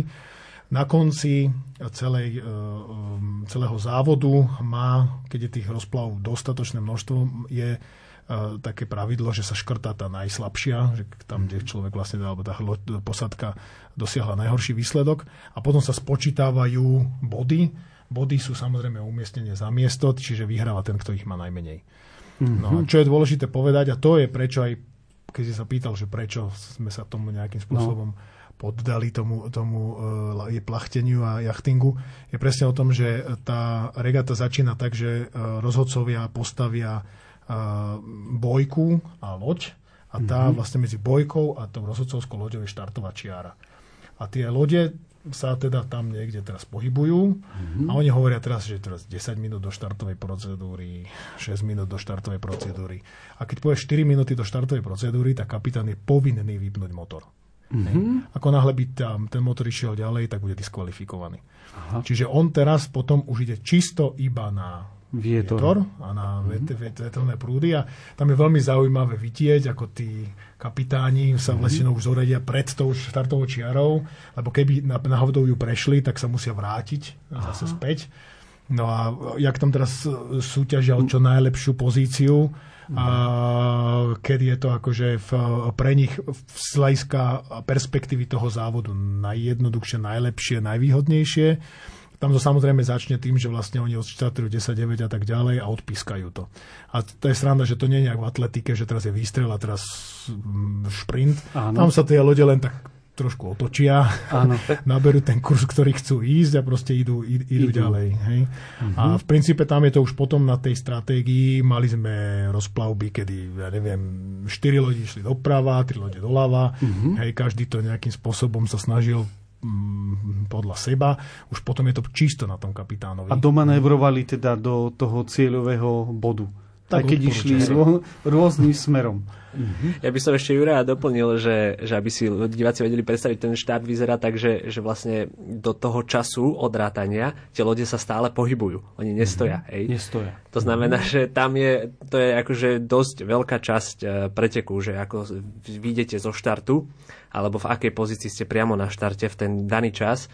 Na konci celej, e, e, celého závodu má, keď je tých rozplavov dostatočné množstvo, je e, také pravidlo, že sa škrtá tá najslabšia, že tam, kde človek vlastne, alebo tá posadka dosiahla najhorší výsledok a potom sa spočítavajú body. Body sú samozrejme umiestnenie za miesto, čiže vyhráva ten, kto ich má najmenej. Mm-hmm. No, čo je dôležité povedať, a to je prečo aj, keď si sa pýtal, že prečo sme sa tomu nejakým spôsobom no poddali tomu, tomu je plachteniu a jachtingu, je presne o tom, že tá regata začína tak, že e, rozhodcovia postavia bojku a loď a tá mm-hmm. vlastne medzi bojkou a tou rozhodcovskou loďou je štartová čiara. A tie lode sa teda tam niekde teraz pohybujú mm-hmm. a oni hovoria teraz, že teraz 10 minút do štartovej procedúry, 6 minút do štartovej procedúry. A keď povie 4 minúty do štartovej procedúry, tak kapitán je povinný vypnúť motor. Mm-hmm. Ako náhle by tam ten motor išiel ďalej, tak bude diskvalifikovaný. Aha. Čiže on teraz potom už ide čisto iba na vietor, vietor a na mm-hmm. vetelné prúdy a tam je veľmi zaujímavé vidieť, ako tí kapitáni sa mm-hmm. zoredia pred tou štartovou čiarou, lebo keby náhodou ju prešli, tak sa musia vrátiť Aha. zase späť. No a jak tam teraz súťažia čo najlepšiu pozíciu, a kedy je to akože v, pre nich z hľadiska perspektívy toho závodu najjednoduchšie, najlepšie, najvýhodnejšie. Tam to samozrejme začne tým, že vlastne oni odštartujú 10-9 a tak ďalej a odpískajú to. A to je sranda, že to nie je nejak v atletike, že teraz je výstrel a teraz mm, šprint. Áno. Tam sa tie lode len tak trošku otočia, Áno. naberú ten kurz, ktorý chcú ísť a proste idú, idú, idú ďalej. Hej? Uh-huh. A v princípe tam je to už potom na tej stratégii. Mali sme rozplavby, kedy, ja neviem, štyri lodi išli doprava, tri lode doľava. Uh-huh. Hej, každý to nejakým spôsobom sa snažil podľa seba. Už potom je to čisto na tom kapitánovi. A domanévrovali teda do toho cieľového bodu. Tak, keď išli rô, rôznym smerom. Mm-hmm. Ja by som ešte Juraja doplnil, že, že aby si diváci vedeli predstaviť, ten štát vyzerá tak, že, že vlastne do toho času odrátania tie lode sa stále pohybujú. Oni nestoja. Mm-hmm. Hej. Nestoja. To znamená, mm-hmm. že tam je, to je akože dosť veľká časť e, preteku, že ako vyjdete zo štartu, alebo v akej pozícii ste priamo na štarte v ten daný čas,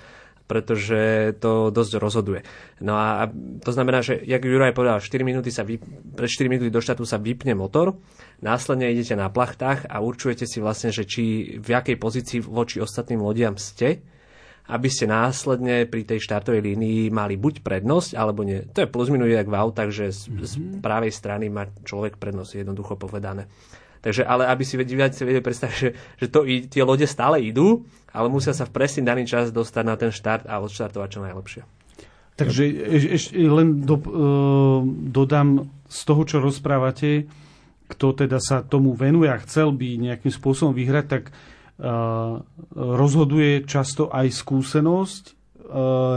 pretože to dosť rozhoduje. No a to znamená, že, jak Juraj povedal, 4 minúty sa vy, pred 4 minúty do štátu sa vypne motor, následne idete na plachtách a určujete si vlastne, že či v jakej pozícii voči ostatným lodiam ste, aby ste následne pri tej štartovej línii mali buď prednosť, alebo nie. To je plus minus jak v autách, že z, mm-hmm. z pravej strany má človek prednosť, jednoducho povedané. Takže, ale aby si diváci vedeli predstaviť, že, že to, tie lode stále idú, ale musia sa v presný daný čas dostať na ten štart a odštartovať čo najlepšie. Takže ešte len do, uh, dodám z toho, čo rozprávate, kto teda sa tomu venuje a chcel by nejakým spôsobom vyhrať, tak uh, rozhoduje často aj skúsenosť, uh,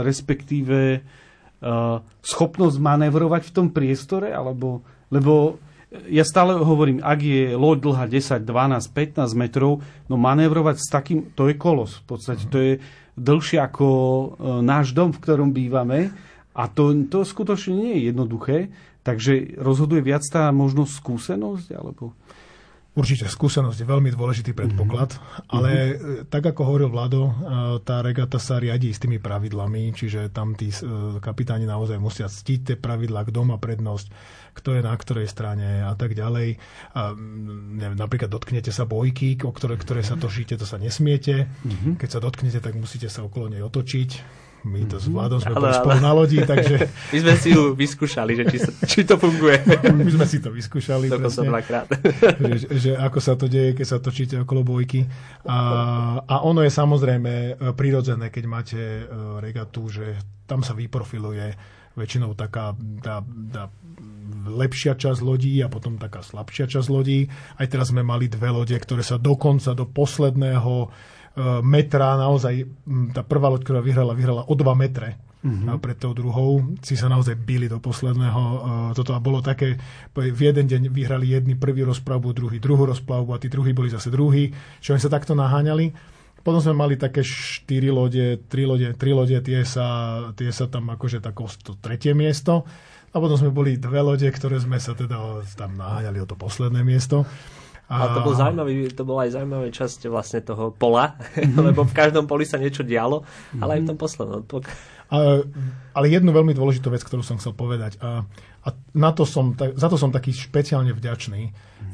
respektíve uh, schopnosť manevrovať v tom priestore, alebo, lebo ja stále hovorím, ak je loď dlhá 10, 12, 15 metrov, no manévrovať s takým, to je kolos. V podstate to je dlhšie ako e, náš dom, v ktorom bývame. A to, to skutočne nie je jednoduché. Takže rozhoduje viac tá možnosť skúsenosť? Alebo... Určite, skúsenosť je veľmi dôležitý predpoklad, mm-hmm. ale mm-hmm. tak ako hovoril Vlado, tá regata sa riadi s tými pravidlami, čiže tam tí kapitáni naozaj musia ctiť tie pravidlá, kto má prednosť, kto je na ktorej strane a tak ďalej. A, neviem, napríklad dotknete sa bojky, o ktoré, ktoré sa točíte, to sa nesmiete. Mm-hmm. Keď sa dotknete, tak musíte sa okolo nej otočiť my to s Vladom sme boli spolu na lodi, takže... My sme si ju vyskúšali, že či, či to funguje. My sme si to vyskúšali. som dvakrát. že, že ako sa to deje, keď sa točíte okolo bojky. A, a ono je samozrejme e, prirodzené, keď máte e, regatu, že tam sa vyprofiluje väčšinou taká tá, tá lepšia časť lodí a potom taká slabšia časť lodí. Aj teraz sme mali dve lode, ktoré sa dokonca do posledného metra, naozaj tá prvá loď, ktorá vyhrala, vyhrala o 2 metre uh-huh. pred tou druhou si sa naozaj bili do posledného. Toto a bolo také, v jeden deň vyhrali jedni prvý rozplavbu, druhý druhú rozplavbu a tí druhí boli zase druhí, čo oni sa takto naháňali. Potom sme mali také štyri lode, tri lode, tri lode tie, sa, tie sa tam akože tako to tretie miesto. A potom sme boli dve lode, ktoré sme sa teda tam naháňali o to posledné miesto. A to bol zaujímavý, to bola aj zaujímavá časť vlastne toho pola, lebo v každom poli sa niečo dialo, ale aj v tom poslednom. Ale, ale jednu veľmi dôležitú vec, ktorú som chcel povedať, a, a na to som, za to som taký špeciálne vďačný,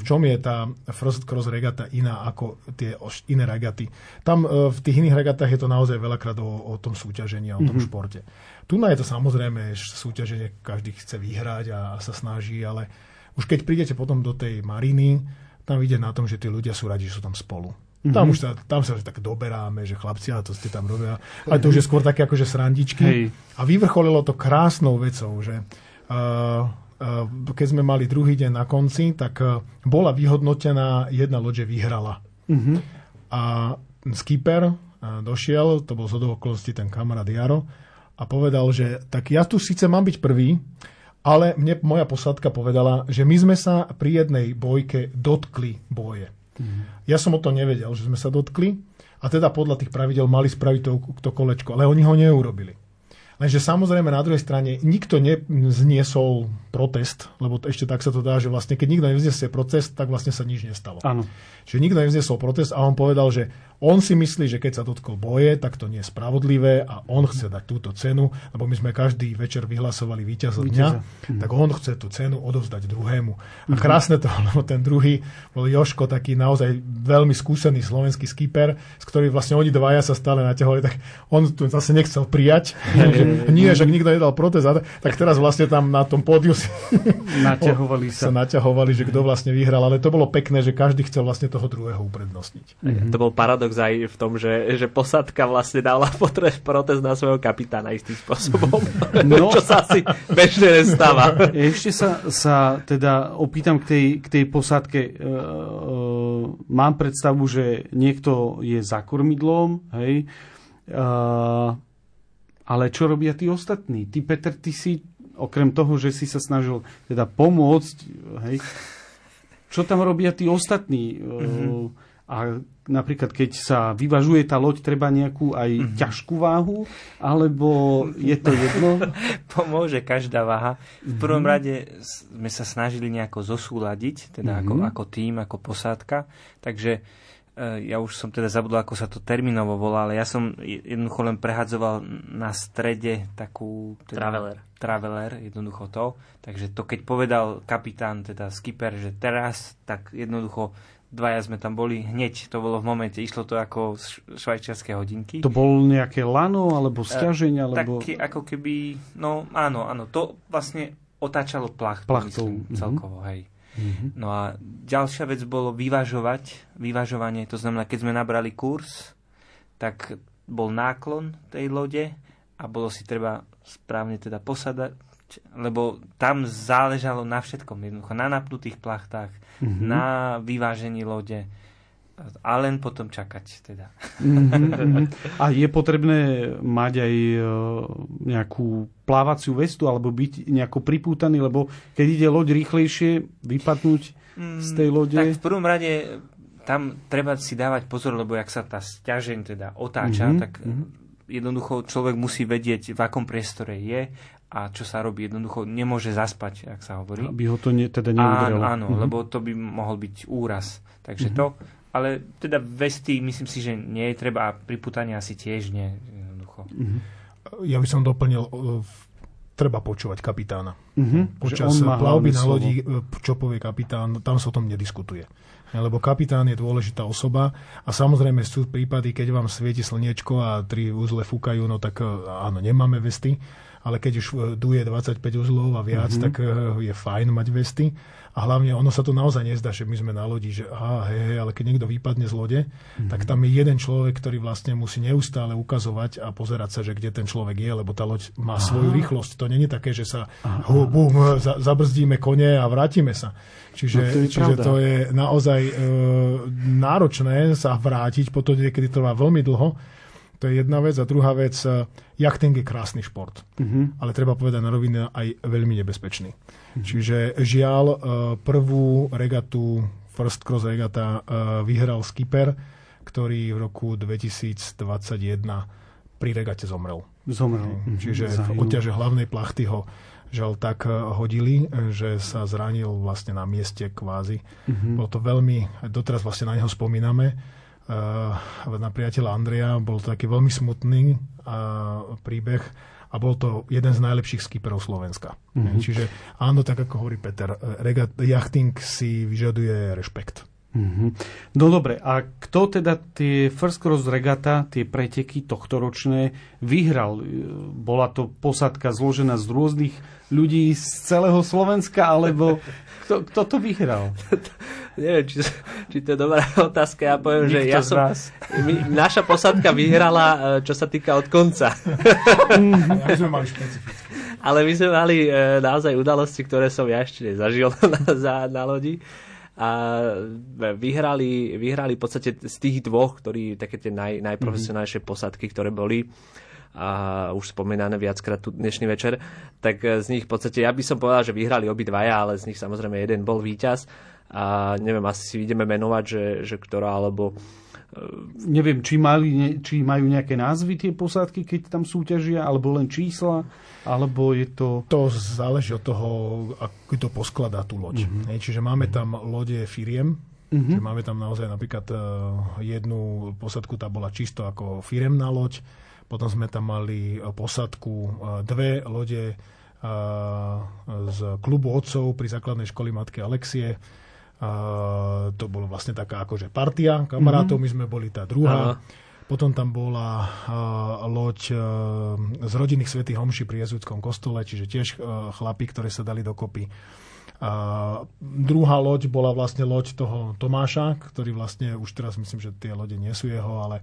v čom je tá First Cross regata iná ako tie iné regaty. Tam e, v tých iných regatách je to naozaj veľakrát o, o tom súťažení a o tom mm-hmm. športe. Tu na je to samozrejme súťaženie, každý chce vyhrať a, a sa snaží, ale už keď prídete potom do tej mariny, tam ide na tom, že tí ľudia sú radi, že sú tam spolu. Mm-hmm. Tam už sa, tam sa tak doberáme, že chlapci, a to ste tam robia. Ale to už je skôr také akože srandičky. Hej. A vyvrcholilo to krásnou vecou, že uh, uh, keď sme mali druhý deň na konci, tak uh, bola vyhodnotená jedna loď, že vyhrala. Mm-hmm. A skipper uh, došiel, to bol z okolností ten kamarát Jaro, a povedal, že tak ja tu síce mám byť prvý, ale mne moja posádka povedala, že my sme sa pri jednej bojke dotkli boje. Mm. Ja som o to nevedel, že sme sa dotkli a teda podľa tých pravidel mali spraviť to, to kolečko, ale oni ho neurobili. Lenže samozrejme na druhej strane nikto nezniesol protest, lebo ešte tak sa to dá, že vlastne keď nikto nevznesie protest, tak vlastne sa nič nestalo. Áno. Čiže nikto nevznesol protest a on povedal, že on si myslí, že keď sa dotkol boje, tak to nie je spravodlivé a on chce dať túto cenu, lebo my sme každý večer vyhlasovali víťaza dňa, Víťaza. tak on chce tú cenu odovzdať druhému. A krásne to, lebo ten druhý bol Joško, taký naozaj veľmi skúsený slovenský skipper, s ktorým vlastne oni dvaja sa stále naťahovali, tak on tu zase nechcel prijať, že nie, že nikto nedal protest, tak teraz vlastne tam na tom pódiu Naťahovali sa sa. naťahovali, že kto vlastne vyhral, ale to bolo pekné, že každý chcel vlastne toho druhého uprednostniť. Mm-hmm. To bol paradox aj v tom, že, že posádka vlastne dala potre- protest na svojho kapitána istým spôsobom, No. čo sa asi bežne nestáva. Ešte sa, sa teda opýtam k tej, k tej posádke. E, e, mám predstavu, že niekto je za kormidlom, hej, e, ale čo robia tí ostatní? Ty, Peter, ty si, okrem toho, že si sa snažil teda pomôcť, hej, čo tam robia tí ostatní? Mm-hmm. A napríklad, keď sa vyvažuje tá loď, treba nejakú aj mm-hmm. ťažkú váhu, alebo je to jedno? Pomôže každá váha. V prvom rade s- sme sa snažili nejako zosúľadiť, teda ako, ako tým, ako posádka. Takže ja už som teda zabudol, ako sa to termínovo volá, ale ja som je- jednoducho len prehadzoval na strede takú... Teda, Traveler. Traveler, jednoducho to. Takže to, keď povedal kapitán, teda skipper, že teraz, tak jednoducho dvaja sme tam boli hneď, to bolo v momente, išlo to ako š- švajčiarske hodinky. To bol nejaké lano, alebo stiažeň, alebo... Taký ako keby, no áno, áno, to vlastne otáčalo plachtu, Plachtou, myslím, mhm. celkovo, hej. No a ďalšia vec bolo vyvažovať, vyvažovanie, to znamená, keď sme nabrali kurz, tak bol náklon tej lode a bolo si treba správne teda posadať, lebo tam záležalo na všetkom, jednoducho. Na napnutých plachtách, Mhm. na vyvážení lode a len potom čakať teda. Mhm, mhm. A je potrebné mať aj e, nejakú plávaciu vestu alebo byť nejako pripútaný, lebo keď ide loď rýchlejšie, vypadnúť z tej lode. Tak v prvom rade tam treba si dávať pozor, lebo jak sa tá stiažeň teda otáča, Mhm, tak jednoducho človek musí vedieť, v akom priestore je a čo sa robí. Jednoducho nemôže zaspať, ak sa hovorí. Aby ho to ne, teda Áno, neudrelo. áno, Mhm. lebo to by mohol byť úraz. Takže to, ale teda vesty myslím si, že nie je treba a priputanie asi tiež nie. Jednoducho. Ja by som doplnil, e, v- treba počúvať kapitána. Mhm, že Počas plavby na lodi, e, čo povie kapitán, tam sa o tom nediskutuje. Lebo kapitán je dôležitá osoba a samozrejme sú prípady, keď vám svieti slniečko a tri uzle fúkajú, no tak áno, nemáme vesty, ale keď už duje 25 uzlov a viac, mm-hmm. tak je fajn mať vesty. A hlavne ono sa to naozaj nezdá, že my sme na lodi, že aha, hej, hej, ale keď niekto vypadne z lode, mm-hmm. tak tam je jeden človek, ktorý vlastne musí neustále ukazovať a pozerať sa, že kde ten človek je, lebo tá loď má aha. svoju rýchlosť. To není také, že sa hu, bum, za, zabrzdíme kone a vrátime sa. Čiže, No to je čiže pravda. to je naozaj e, náročné sa vrátiť, potom niekedy trvá veľmi dlho. To je jedna vec. A druhá vec, e, jachting je krásny šport. Mhm. Ale treba povedať na rovine aj veľmi nebezpečný. Čiže žiaľ, e, prvú regatu, First Cross regata, e, vyhral skipper, ktorý v roku 2021 pri regate zomrel. Zomrel. Mhm, Čiže v odťaže hlavnej plachty ho žal tak eh, hodili, eh, že sa zranil vlastne na mieste kvázi. Mm-hmm. Bolo to veľmi, doteraz vlastne na neho spomíname, na priateľa Andreja, bol to taký veľmi smutný uh, príbeh a bol to jeden z najlepších skipperov Slovenska. Mm-hmm. Čiže áno, tak ako hovorí Peter, eh, regat, jachting si vyžaduje rešpekt. Mhm. No dobre, a kto teda tie First Cross Regata, tie preteky tohtoročné vyhral? Bola to posadka zložená z rôznych ľudí z celého Slovenska, alebo kto, kto to vyhral? Neviem, či, či to je dobrá otázka. Ja poviem, že Nikto ja z som... My, naša posádka vyhrala, e, čo sa týka od konca. Ja sme mali špecifické. Ale my sme mali e, naozaj udalosti, ktoré som ja ešte nezažil na, za, na lodi. A vyhrali, vyhrali v podstate z tých dvoch, ktorí také tie naj, najprofesionálnejšie posádky, ktoré boli a už spomínané viackrát tu dnešný večer, tak e, z nich v podstate, ja by som povedal, že vyhrali obidvaja, ale z nich samozrejme jeden bol víťaz a neviem, asi si ideme menovať, že, že ktorá alebo neviem, či, mali, či majú nejaké názvy tie posádky, keď tam súťažia, alebo len čísla, alebo je to... To záleží od toho, ako to poskladá tú loď. Uh-huh. Čiže máme tam lode firiem, uh-huh. Čiže máme tam naozaj napríklad uh, jednu posadku, tá bola čisto ako firemná loď, potom sme tam mali posadku uh, dve lode uh, z klubu otcov pri základnej školy matky Alexie, to bolo vlastne taká akože partia kamarátov, mm-hmm. my sme boli tá druhá. Aha. Potom tam bola loď z rodinných svetých homší pri jezúdskom kostole, čiže tiež chlapí, ktoré sa dali dokopy. A druhá loď bola vlastne loď toho Tomáša, ktorý vlastne už teraz myslím, že tie lode nie sú jeho, ale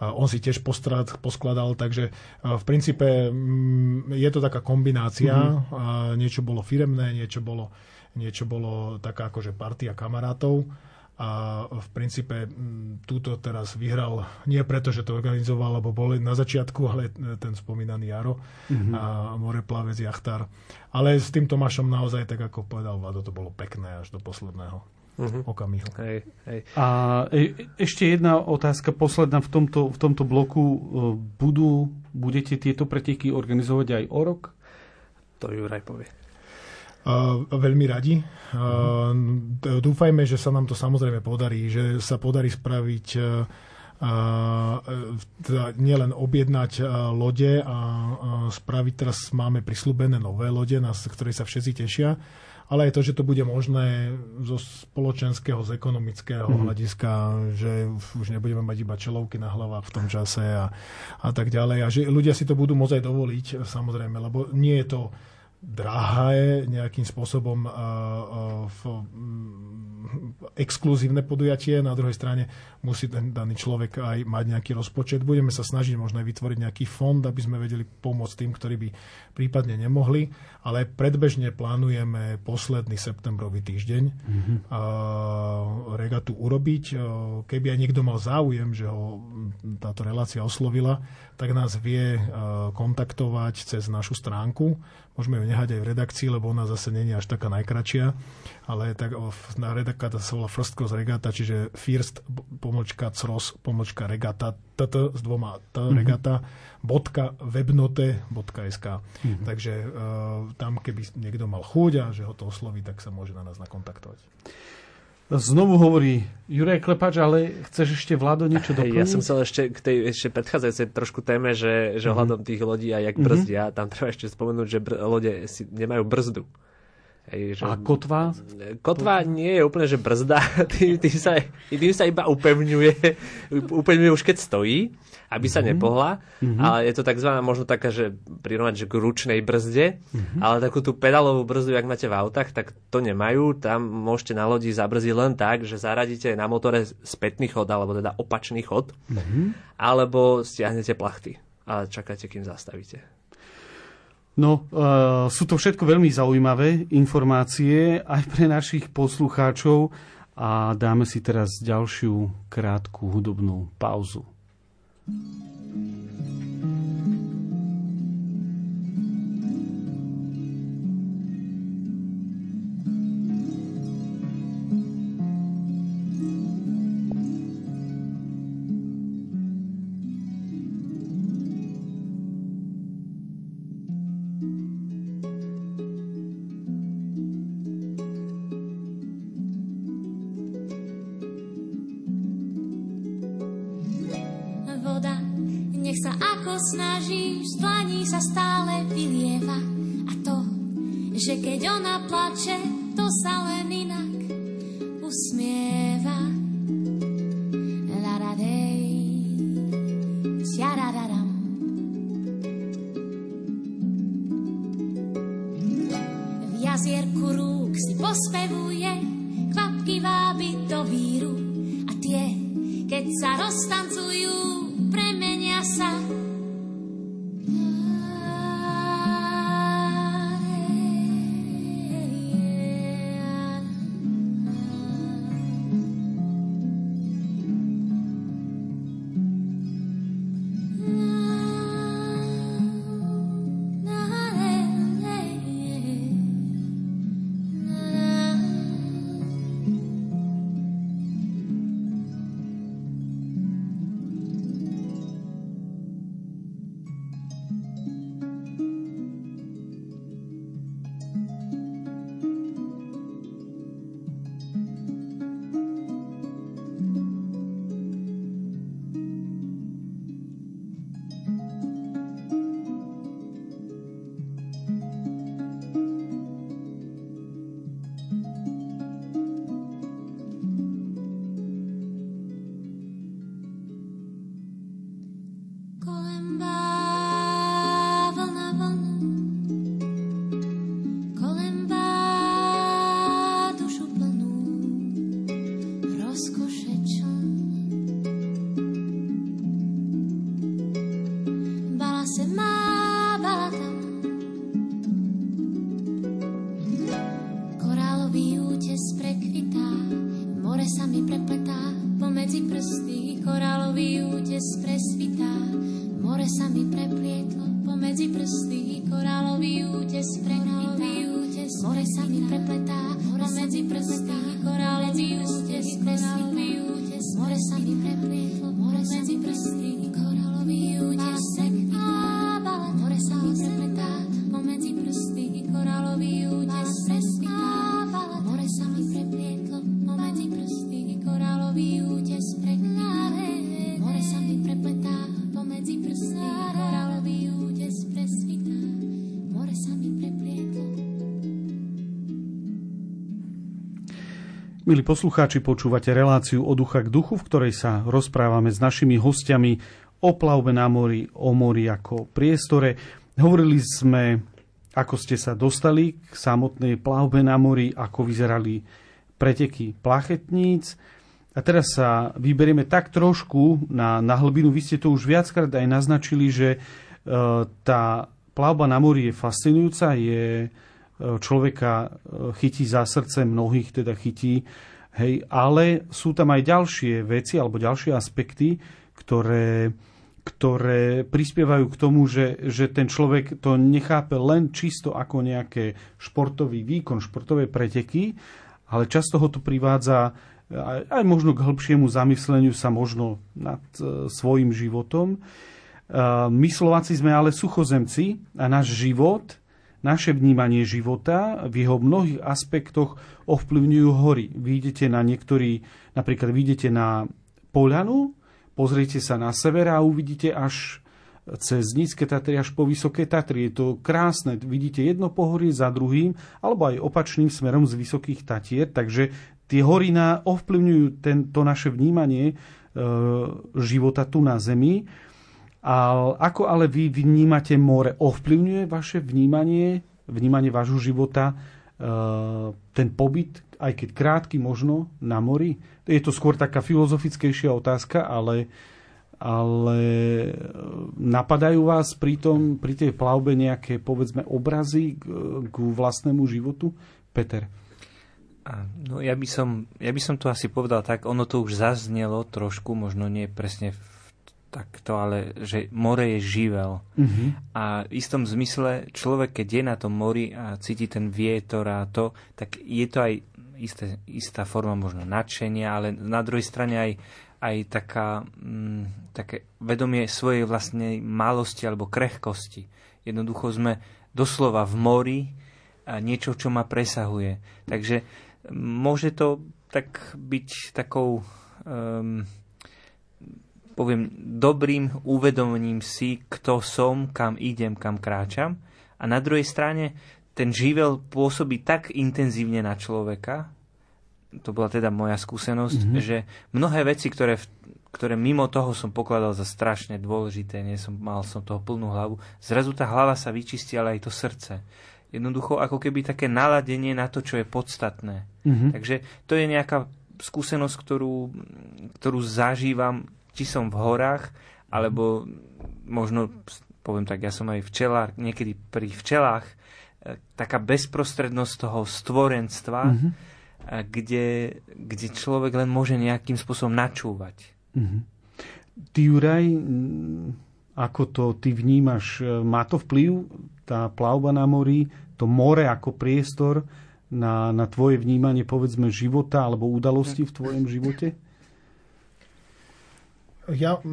on si tiež postrad, poskladal, takže v princípe mm, je to taká kombinácia. Mm-hmm. Niečo bolo firemné, niečo bolo niečo bolo taká akože partia kamarátov a v princípe túto teraz vyhral nie preto, že to organizoval, lebo bol na začiatku, ale ten spomínaný Jaro mm-hmm. a moreplavec Jachtár. Ale s tým Tomášom naozaj, tak ako povedal Vlado, to bolo pekné až do posledného uh-huh. okamihu. Hej, hej. A e, ešte jedna otázka, posledná v tomto, v tomto bloku. E, budú, budete tieto preteky organizovať aj o rok? To Juraj povie. Uh, veľmi radi. Uh, dúfajme, že sa nám to samozrejme podarí, že sa podarí spraviť uh, teda nielen objednať lode a spraviť, teraz máme prislúbené nové lode, na ktoré sa všetci tešia, ale aj to, že to bude možné zo spoločenského, z ekonomického mm. hľadiska, že už nebudeme mať iba čelovky na hlavách v tom čase a, a tak ďalej. A že ľudia si to budú môcť aj dovoliť, samozrejme, lebo nie je to drahé nejakým spôsobom v exkluzívne podujatie, na druhej strane musí ten daný človek aj mať nejaký rozpočet. Budeme sa snažiť možno vytvoriť nejaký fond, aby sme vedeli pomôcť tým, ktorí by prípadne nemohli, ale predbežne plánujeme posledný septembrový týždeň mm-hmm. regatu urobiť. Keby aj niekto mal záujem, že ho táto relácia oslovila, tak nás vie kontaktovať cez našu stránku. Môžeme ju nehať aj v redakcii, lebo ona zase není až taká najkračšia, ale tak na redakcia sa volá First Cross Regata, čiže First pomočka cros pomočka regata tt s dvoma t mm-hmm. regata bodka webnote.sk mm-hmm. takže uh, tam keby niekto mal chuť a že ho to osloví, tak sa môže na nás nakontaktovať. Znovu hovorí Juraj Klepač, ale chceš ešte Vlado niečo doplniť? Ja som chcel ešte k tej ešte predchádzajúcej trošku téme, že, že ohľadom tých lodí a jak mm-hmm. brzdia, tam treba ešte spomenúť, že br- lode si nemajú brzdu. Hej, že... A kotva? Kotva nie je úplne, že brzda. tým, tým, sa, tým sa iba upevňuje, upevňuje už keď stojí, aby sa mm-hmm. nepohla. Mm-hmm. Ale je to takzvaná možno taká, že prirovnať, že k ručnej brzde. Mm-hmm. Ale takú tú pedalovú brzdu, jak máte v autách, tak to nemajú. Tam môžete na lodi zabrzdiť len tak, že zaradíte na motore spätný chod, alebo teda opačný chod. Mm-hmm. Alebo stiahnete plachty a čakáte, kým zastavíte. No, uh, sú to všetko veľmi zaujímavé informácie aj pre našich poslucháčov a dáme si teraz ďalšiu krátku hudobnú pauzu. うん。ako snažíš, z dlaní sa stále vylieva. A to, že keď ona plače, to sa len inak Milí poslucháči, počúvate reláciu od ducha k duchu, v ktorej sa rozprávame s našimi hostiami o plavbe na mori, o mori ako priestore. Hovorili sme, ako ste sa dostali k samotnej plavbe na mori, ako vyzerali preteky plachetníc. A teraz sa vyberieme tak trošku na, na hlbinu. Vy ste to už viackrát aj naznačili, že e, tá plavba na mori je fascinujúca, je človeka e, chytí za srdce, mnohých teda chytí, hej, ale sú tam aj ďalšie veci alebo ďalšie aspekty, ktoré, ktoré prispievajú k tomu, že, že ten človek to nechápe len čisto ako nejaké športový výkon, športové preteky, ale často ho to privádza aj, aj možno k hĺbšiemu zamysleniu sa možno nad e, svojim životom. E, my Slováci sme ale suchozemci a náš život naše vnímanie života v jeho mnohých aspektoch ovplyvňujú hory. Vidíte na niektorý, napríklad vidíte na Poľanu, pozriete sa na sever a uvidíte až cez Nízke Tatry až po Vysoké Tatry. Je to krásne. Vidíte jedno pohorie za druhým, alebo aj opačným smerom z Vysokých Tatier. Takže tie hory ovplyvňujú tento naše vnímanie e, života tu na Zemi. A ako ale vy vnímate more? Ovplyvňuje vaše vnímanie, vnímanie vášho života, e, ten pobyt, aj keď krátky možno, na mori? Je to skôr taká filozofickejšia otázka, ale, ale napadajú vás pri, tom, pri tej plavbe nejaké, povedzme, obrazy k, k vlastnému životu? Peter. No ja by, som, ja by som to asi povedal tak, ono to už zaznelo trošku, možno nie presne v takto, ale že more je živel. Uh-huh. A v istom zmysle človek, keď je na tom mori a cíti ten vietor a to, tak je to aj isté, istá forma možno nadšenia, ale na druhej strane aj, aj taká, mm, také vedomie svojej vlastnej malosti alebo krehkosti. Jednoducho sme doslova v mori a niečo, čo ma presahuje. Takže môže to tak byť takou um, poviem, dobrým uvedomením si, kto som, kam idem, kam kráčam. A na druhej strane ten živel pôsobí tak intenzívne na človeka, to bola teda moja skúsenosť, mm-hmm. že mnohé veci, ktoré, ktoré mimo toho som pokladal za strašne dôležité, nie som, mal som toho plnú hlavu, zrazu tá hlava sa vyčistí, ale aj to srdce. Jednoducho ako keby také naladenie na to, čo je podstatné. Mm-hmm. Takže to je nejaká skúsenosť, ktorú, ktorú zažívam či som v horách, alebo možno, poviem tak, ja som aj včelár, niekedy pri včelách, e, taká bezprostrednosť toho stvorenstva, mm-hmm. kde, kde človek len môže nejakým spôsobom načúvať. Mm-hmm. Ty, Juraj, ako to ty vnímaš, e, má to vplyv, tá plavba na mori, to more ako priestor na, na tvoje vnímanie, povedzme, života alebo udalosti v tvojom živote? Ja v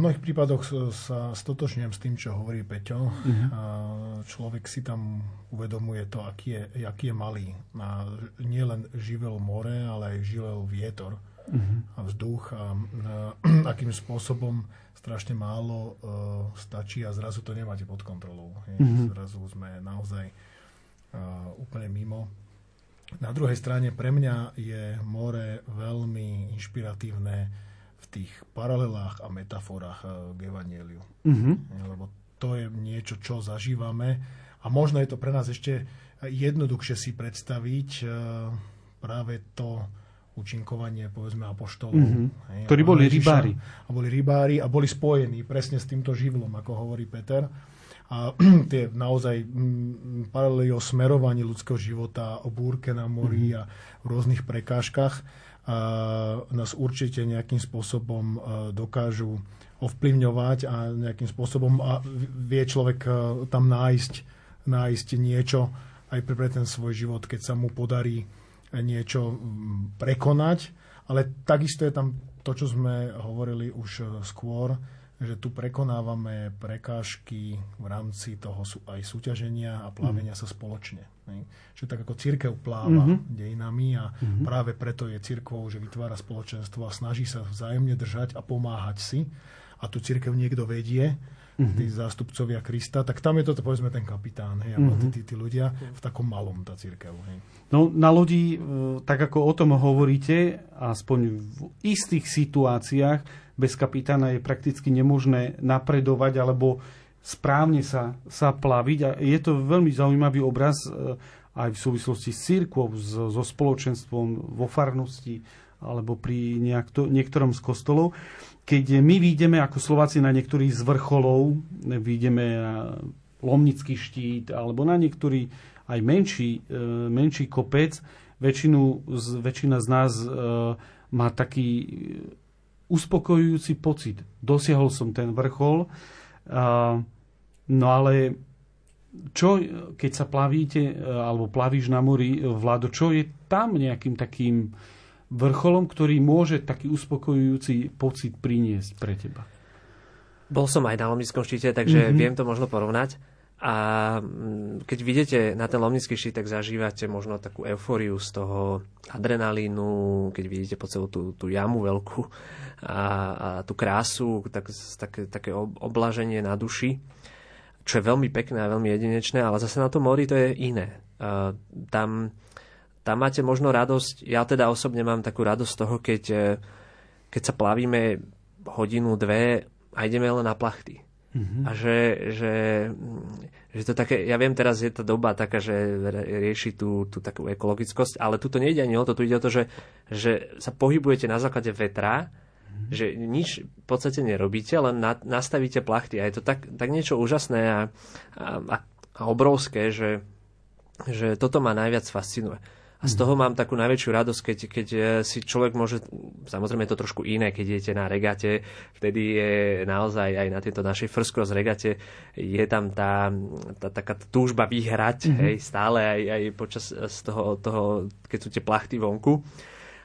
mnohých prípadoch sa stotočňujem s tým, čo hovorí Peťo. Uh-huh. Človek si tam uvedomuje to, aký je, aký je malý. A nie len živel more, ale aj živel vietor uh-huh. a vzduch. A, a akým spôsobom strašne málo uh, stačí a zrazu to nemáte pod kontrolou. Uh-huh. Zrazu sme naozaj uh, úplne mimo. Na druhej strane pre mňa je more veľmi inšpiratívne tých paralelách a metaforách eh, k Evangeliu. Mm-hmm. Lebo to je niečo, čo zažívame a možno je to pre nás ešte jednoduchšie si predstaviť eh, práve to učinkovanie, povedzme, apoštolov. Mm-hmm. Ktorí boli rybári. A boli rybári a boli spojení presne s týmto živlom, ako hovorí Peter. A tie naozaj mm, paralely o smerovaní ľudského života, o búrke na mori mm-hmm. a v rôznych prekážkach nás určite nejakým spôsobom dokážu ovplyvňovať a nejakým spôsobom a vie človek tam nájsť, nájsť niečo aj pre ten svoj život, keď sa mu podarí niečo prekonať. Ale takisto je tam to, čo sme hovorili už skôr, že tu prekonávame prekážky v rámci toho sú aj súťaženia a plávenia mm. sa spoločne. Ne? Že tak ako církev pláva mm-hmm. dejinami a mm-hmm. práve preto je církvou, že vytvára spoločenstvo a snaží sa vzájomne držať a pomáhať si a tu církev niekto vedie, mm-hmm. tí zástupcovia Krista, tak tam je to, povedzme, ten kapitán, hej, mm-hmm. tí, tí ľudia v takom malom, tá církev. Hej. No na lodi, e, tak ako o tom hovoríte, aspoň v istých situáciách, bez kapitána je prakticky nemožné napredovať alebo správne sa, sa plaviť. A je to veľmi zaujímavý obraz e, aj v súvislosti s církvou, so spoločenstvom vo farnosti alebo pri nejakto, niektorom z kostolov. Keď my vidíme ako Slováci na niektorých z vrcholov, vidíme na Lomnický štít alebo na niektorý aj menší, e, menší kopec, väčšinu, väčšina z nás e, má taký uspokojujúci pocit. Dosiahol som ten vrchol, no ale čo, keď sa plavíte, alebo plavíš na mori, Vlado, čo je tam nejakým takým vrcholom, ktorý môže taký uspokojujúci pocit priniesť pre teba? Bol som aj na Lomnickom štíte, takže mm-hmm. viem to možno porovnať. A mm, keď vidíte na ten lomnický štít, tak zažívate možno takú eufóriu z toho adrenalínu, keď vidíte po celú tú, tú jamu veľkú a, a tú krásu, tak, také, také oblaženie na duši, čo je veľmi pekné a veľmi jedinečné, ale zase na tom mori to je iné. Uh, tam, tam máte možno radosť, ja teda osobne mám takú radosť z toho, keď, e, keď sa plavíme hodinu, dve a ideme len na plachty. Mm-hmm. A že, že, že to také, ja viem, teraz je tá doba taká, že rieši tú, tú takú ekologickosť, ale tu to nejde ani o to, tu ide o to, že, že sa pohybujete na základe vetra. Že nič v podstate nerobíte, len na, nastavíte plachty a je to tak, tak niečo úžasné a, a, a obrovské, že, že toto ma najviac fascinuje. A z toho mám takú najväčšiu radosť, keď, keď eh, si človek môže, samozrejme je to trošku iné, keď idete na regate, vtedy je naozaj aj na tejto našej first cross regate je tam tá, tá taká túžba vyhrať, mm-hmm. hej, stále aj, aj počas eh, z toho, toho, keď sú tie plachty vonku.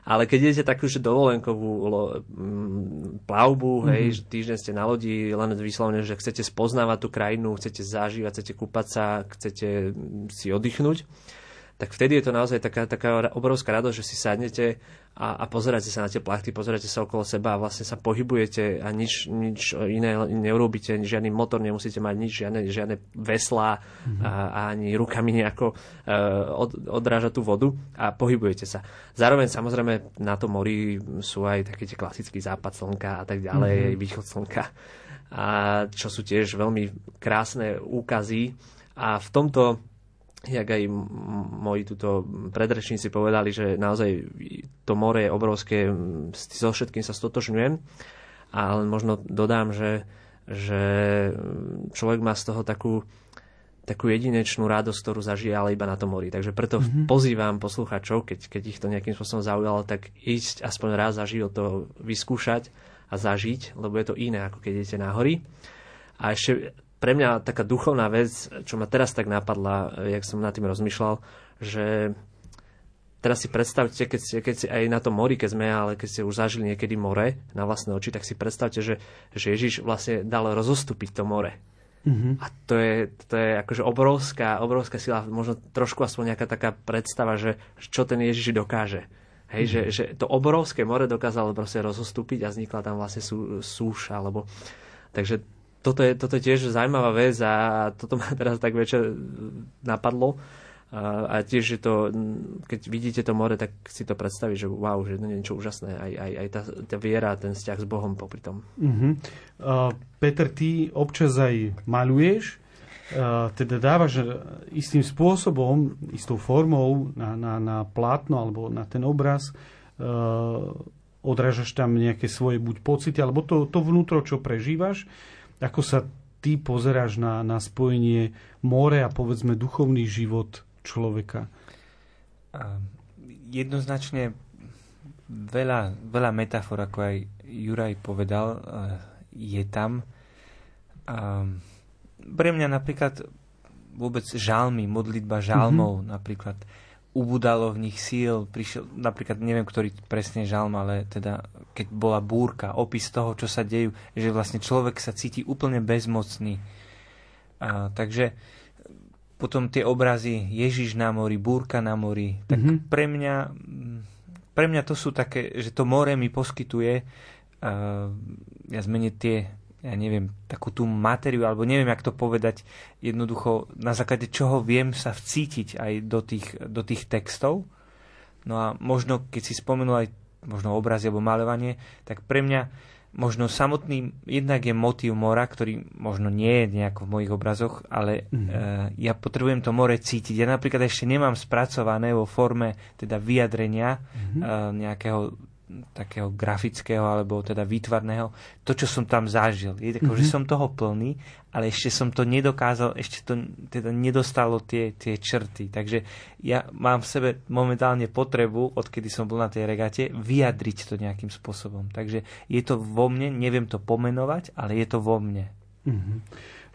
Ale keď idete takú že dovolenkovú lo, m, plavbu, mm-hmm. hej, že týždeň ste na lodi, len vyslovene, že chcete spoznávať tú krajinu, chcete zažívať, chcete kúpať sa, chcete si oddychnúť, tak vtedy je to naozaj taká, taká obrovská radosť, že si sadnete a, a pozeráte sa na tie plachty, pozeráte sa okolo seba a vlastne sa pohybujete a nič, nič iné neurobíte, žiadny motor nemusíte mať, nič, žiadne, žiadne veslá mm-hmm. a, a ani rukami nejako uh, od, odrážať tú vodu a pohybujete sa. Zároveň samozrejme na tom mori sú aj taký tie klasický západ slnka a tak ďalej, mm-hmm. východ slnka, a čo sú tiež veľmi krásne úkazy a v tomto jak aj moji tuto predrečníci povedali, že naozaj to more je obrovské, so všetkým sa stotožňujem, ale možno dodám, že, že človek má z toho takú, takú jedinečnú radosť, ktorú zažije ale iba na tom mori. Takže preto mm-hmm. pozývam posluchačov, keď, keď ich to nejakým spôsobom zaujalo, tak ísť aspoň raz za život to vyskúšať a zažiť, lebo je to iné, ako keď idete na hory. A ešte pre mňa taká duchovná vec, čo ma teraz tak napadla, jak som nad tým rozmýšľal, že teraz si predstavte, keď, ste, keď si aj na tom mori, keď sme, ale keď ste už zažili niekedy more na vlastné oči, tak si predstavte, že, že Ježiš vlastne dal rozostúpiť to more. Mm-hmm. A to je, to je akože obrovská, obrovská sila, možno trošku aspoň nejaká taká predstava, že čo ten Ježiš dokáže. Hej, mm-hmm. že, že to obrovské more dokázalo proste rozostúpiť a vznikla tam vlastne sú, súša, alebo... Takže toto je, toto je tiež zaujímavá vec a toto ma teraz tak večer napadlo. A, a tiež je to, keď vidíte to more, tak si to predstaví, že wow, že to je niečo úžasné. Aj, aj, aj tá, tá viera, ten vzťah s Bohom popri tom. Uh-huh. Uh, Peter, ty občas aj maluješ, uh, teda dávaš istým spôsobom, istou formou na, na, na plátno alebo na ten obraz, uh, odrážaš tam nejaké svoje buď pocity, alebo to, to vnútro, čo prežívaš. Ako sa ty pozeráš na, na spojenie more a povedzme duchovný život človeka? Jednoznačne veľa, veľa metafor, ako aj Juraj povedal, je tam. Pre mňa napríklad vôbec žalmy, modlitba žalmov mm-hmm. napríklad ubudalo v nich síl, prišiel, napríklad neviem, ktorý presne žalm, ale teda keď bola búrka, opis toho, čo sa dejú, že vlastne človek sa cíti úplne bezmocný. A, takže potom tie obrazy Ježiš na mori, búrka na mori, tak mm-hmm. pre mňa pre mňa to sú také, že to more mi poskytuje uh, ja zmeniť tie ja neviem, takú tú materiu, alebo neviem, jak to povedať, jednoducho na základe čoho viem sa vcítiť aj do tých, do tých textov. No a možno, keď si spomenul aj možno obrazy alebo malovanie, tak pre mňa možno samotný jednak je motív mora, ktorý možno nie je nejako v mojich obrazoch, ale mm. uh, ja potrebujem to more cítiť. Ja napríklad ešte nemám spracované vo forme teda vyjadrenia mm. uh, nejakého takého grafického alebo teda výtvarného, to, čo som tam zažil. Je tako, mm-hmm. že som toho plný, ale ešte som to nedokázal, ešte to teda nedostalo tie, tie črty. Takže ja mám v sebe momentálne potrebu, odkedy som bol na tej regate, vyjadriť to nejakým spôsobom. Takže je to vo mne, neviem to pomenovať, ale je to vo mne. Mm-hmm.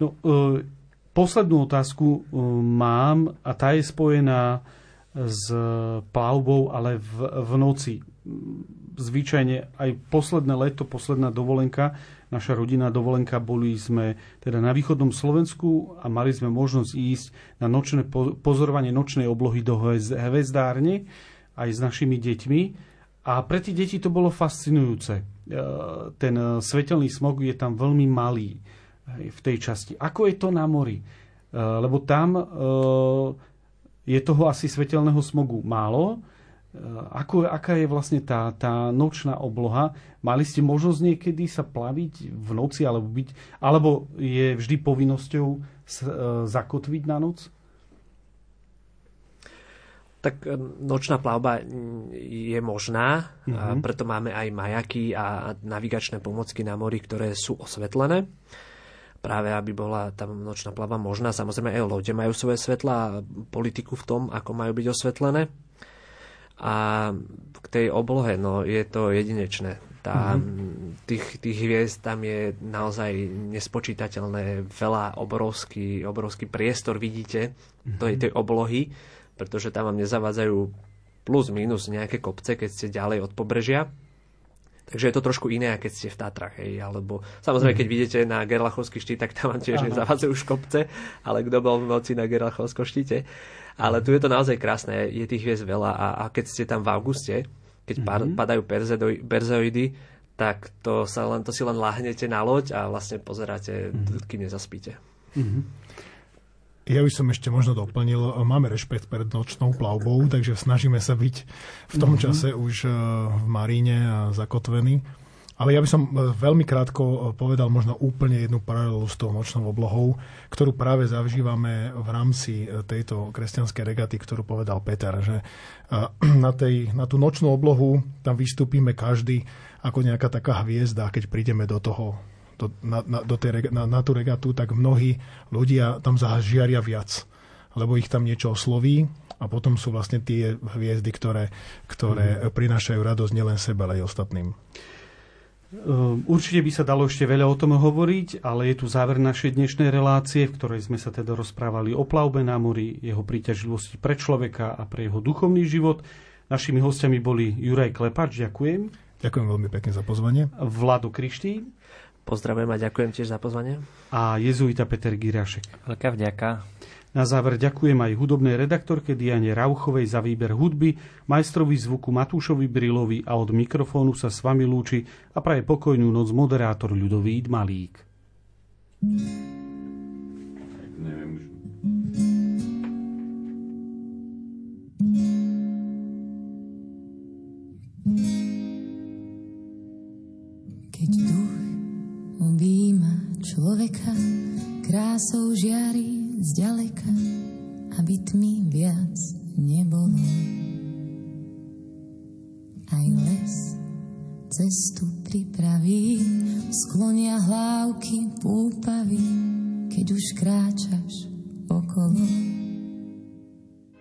No, uh, poslednú otázku uh, mám a tá je spojená s plavbou, ale v, v noci zvyčajne aj posledné leto, posledná dovolenka, naša rodinná dovolenka, boli sme teda na východnom Slovensku a mali sme možnosť ísť na nočné pozorovanie nočnej oblohy do hvezdárne aj s našimi deťmi. A pre tie deti to bolo fascinujúce. E, ten svetelný smog je tam veľmi malý v tej časti. Ako je to na mori? E, lebo tam e, je toho asi svetelného smogu málo, ako, aká je vlastne tá, tá nočná obloha? Mali ste možnosť niekedy sa plaviť v noci alebo byť, alebo je vždy povinnosťou s, e, zakotviť na noc? Tak eh, nočná plavba je možná, mm-hmm. mhm. preto máme aj majaky a navigačné pomocky na mori, ktoré sú osvetlené práve aby bola tam nočná plavba možná. Samozrejme aj lode majú svoje svetla a politiku v tom, ako majú byť osvetlené. A k tej oblohe, no je to jedinečné. Tá, mm-hmm. tých, tých hviezd tam je naozaj nespočítateľné veľa, obrovský, obrovský priestor vidíte mm-hmm. tej, tej oblohy, pretože tam vám nezavádzajú plus minus nejaké kopce, keď ste ďalej od pobrežia. Takže je to trošku iné, keď ste v Tatrach, hej, alebo samozrejme, keď mhm. vidíte na Gerlachovský štít, tak tam vám tiež nezavádzajú už kopce, ale kto bol v noci na Gerlachovskom štíte. Ale tu je to naozaj krásne, je tých hviezd veľa a, a keď ste tam v auguste, keď mm-hmm. padajú perzeoidy, tak to, sa len, to si len láhnete na loď a vlastne pozeráte, mm-hmm. kým nezaspíte. Mm-hmm. Ja by som ešte možno doplnil, máme rešpekt pred nočnou plavbou, takže snažíme sa byť v tom mm-hmm. čase už eh, v maríne a zakotvení. Ale ja by som e, veľmi krátko e, povedal možno úplne jednu paralelu s tou nočnou oblohou, ktorú práve zavžívame v rámci e, tejto kresťanskej regaty, ktorú povedal Peter, že na, tej, na tú nočnú oblohu tam vystúpime každý ako nejaká taká hviezda, keď prídeme do toho, do, na, na, do tej, na, na tú regatu, tak mnohí ľudia tam zažiaria viac, lebo ich tam niečo osloví a potom sú vlastne tie hviezdy, ktoré, ktoré mm. prinášajú radosť nielen sebe, ale aj ostatným. Ehm, určite by sa dalo ešte veľa o tom hovoriť, ale je tu záver našej dnešnej relácie, v ktorej sme sa teda rozprávali o plavbe na mori, jeho príťažlivosti pre človeka a pre jeho duchovný život. Našimi hostiami boli Juraj Klepač, ďakujem. Ďakujem veľmi pekne za pozvanie. Vlado Krištý. Pozdravujem a ďakujem tiež za pozvanie. A jezuita Peter Girašek. Veľká vďaka. Na záver ďakujem aj hudobnej redaktorke Diane Rauchovej za výber hudby, majstrovi zvuku Matúšovi Brilovi a od mikrofónu sa s vami lúči a praje pokojnú noc moderátor ľudový Malík. Keď duch objíma človeka, krásou žiari zďaleka, aby tmy viac nebolo. Aj les cestu pripraví, sklonia hlávky púpavy, keď už kráčaš okolo.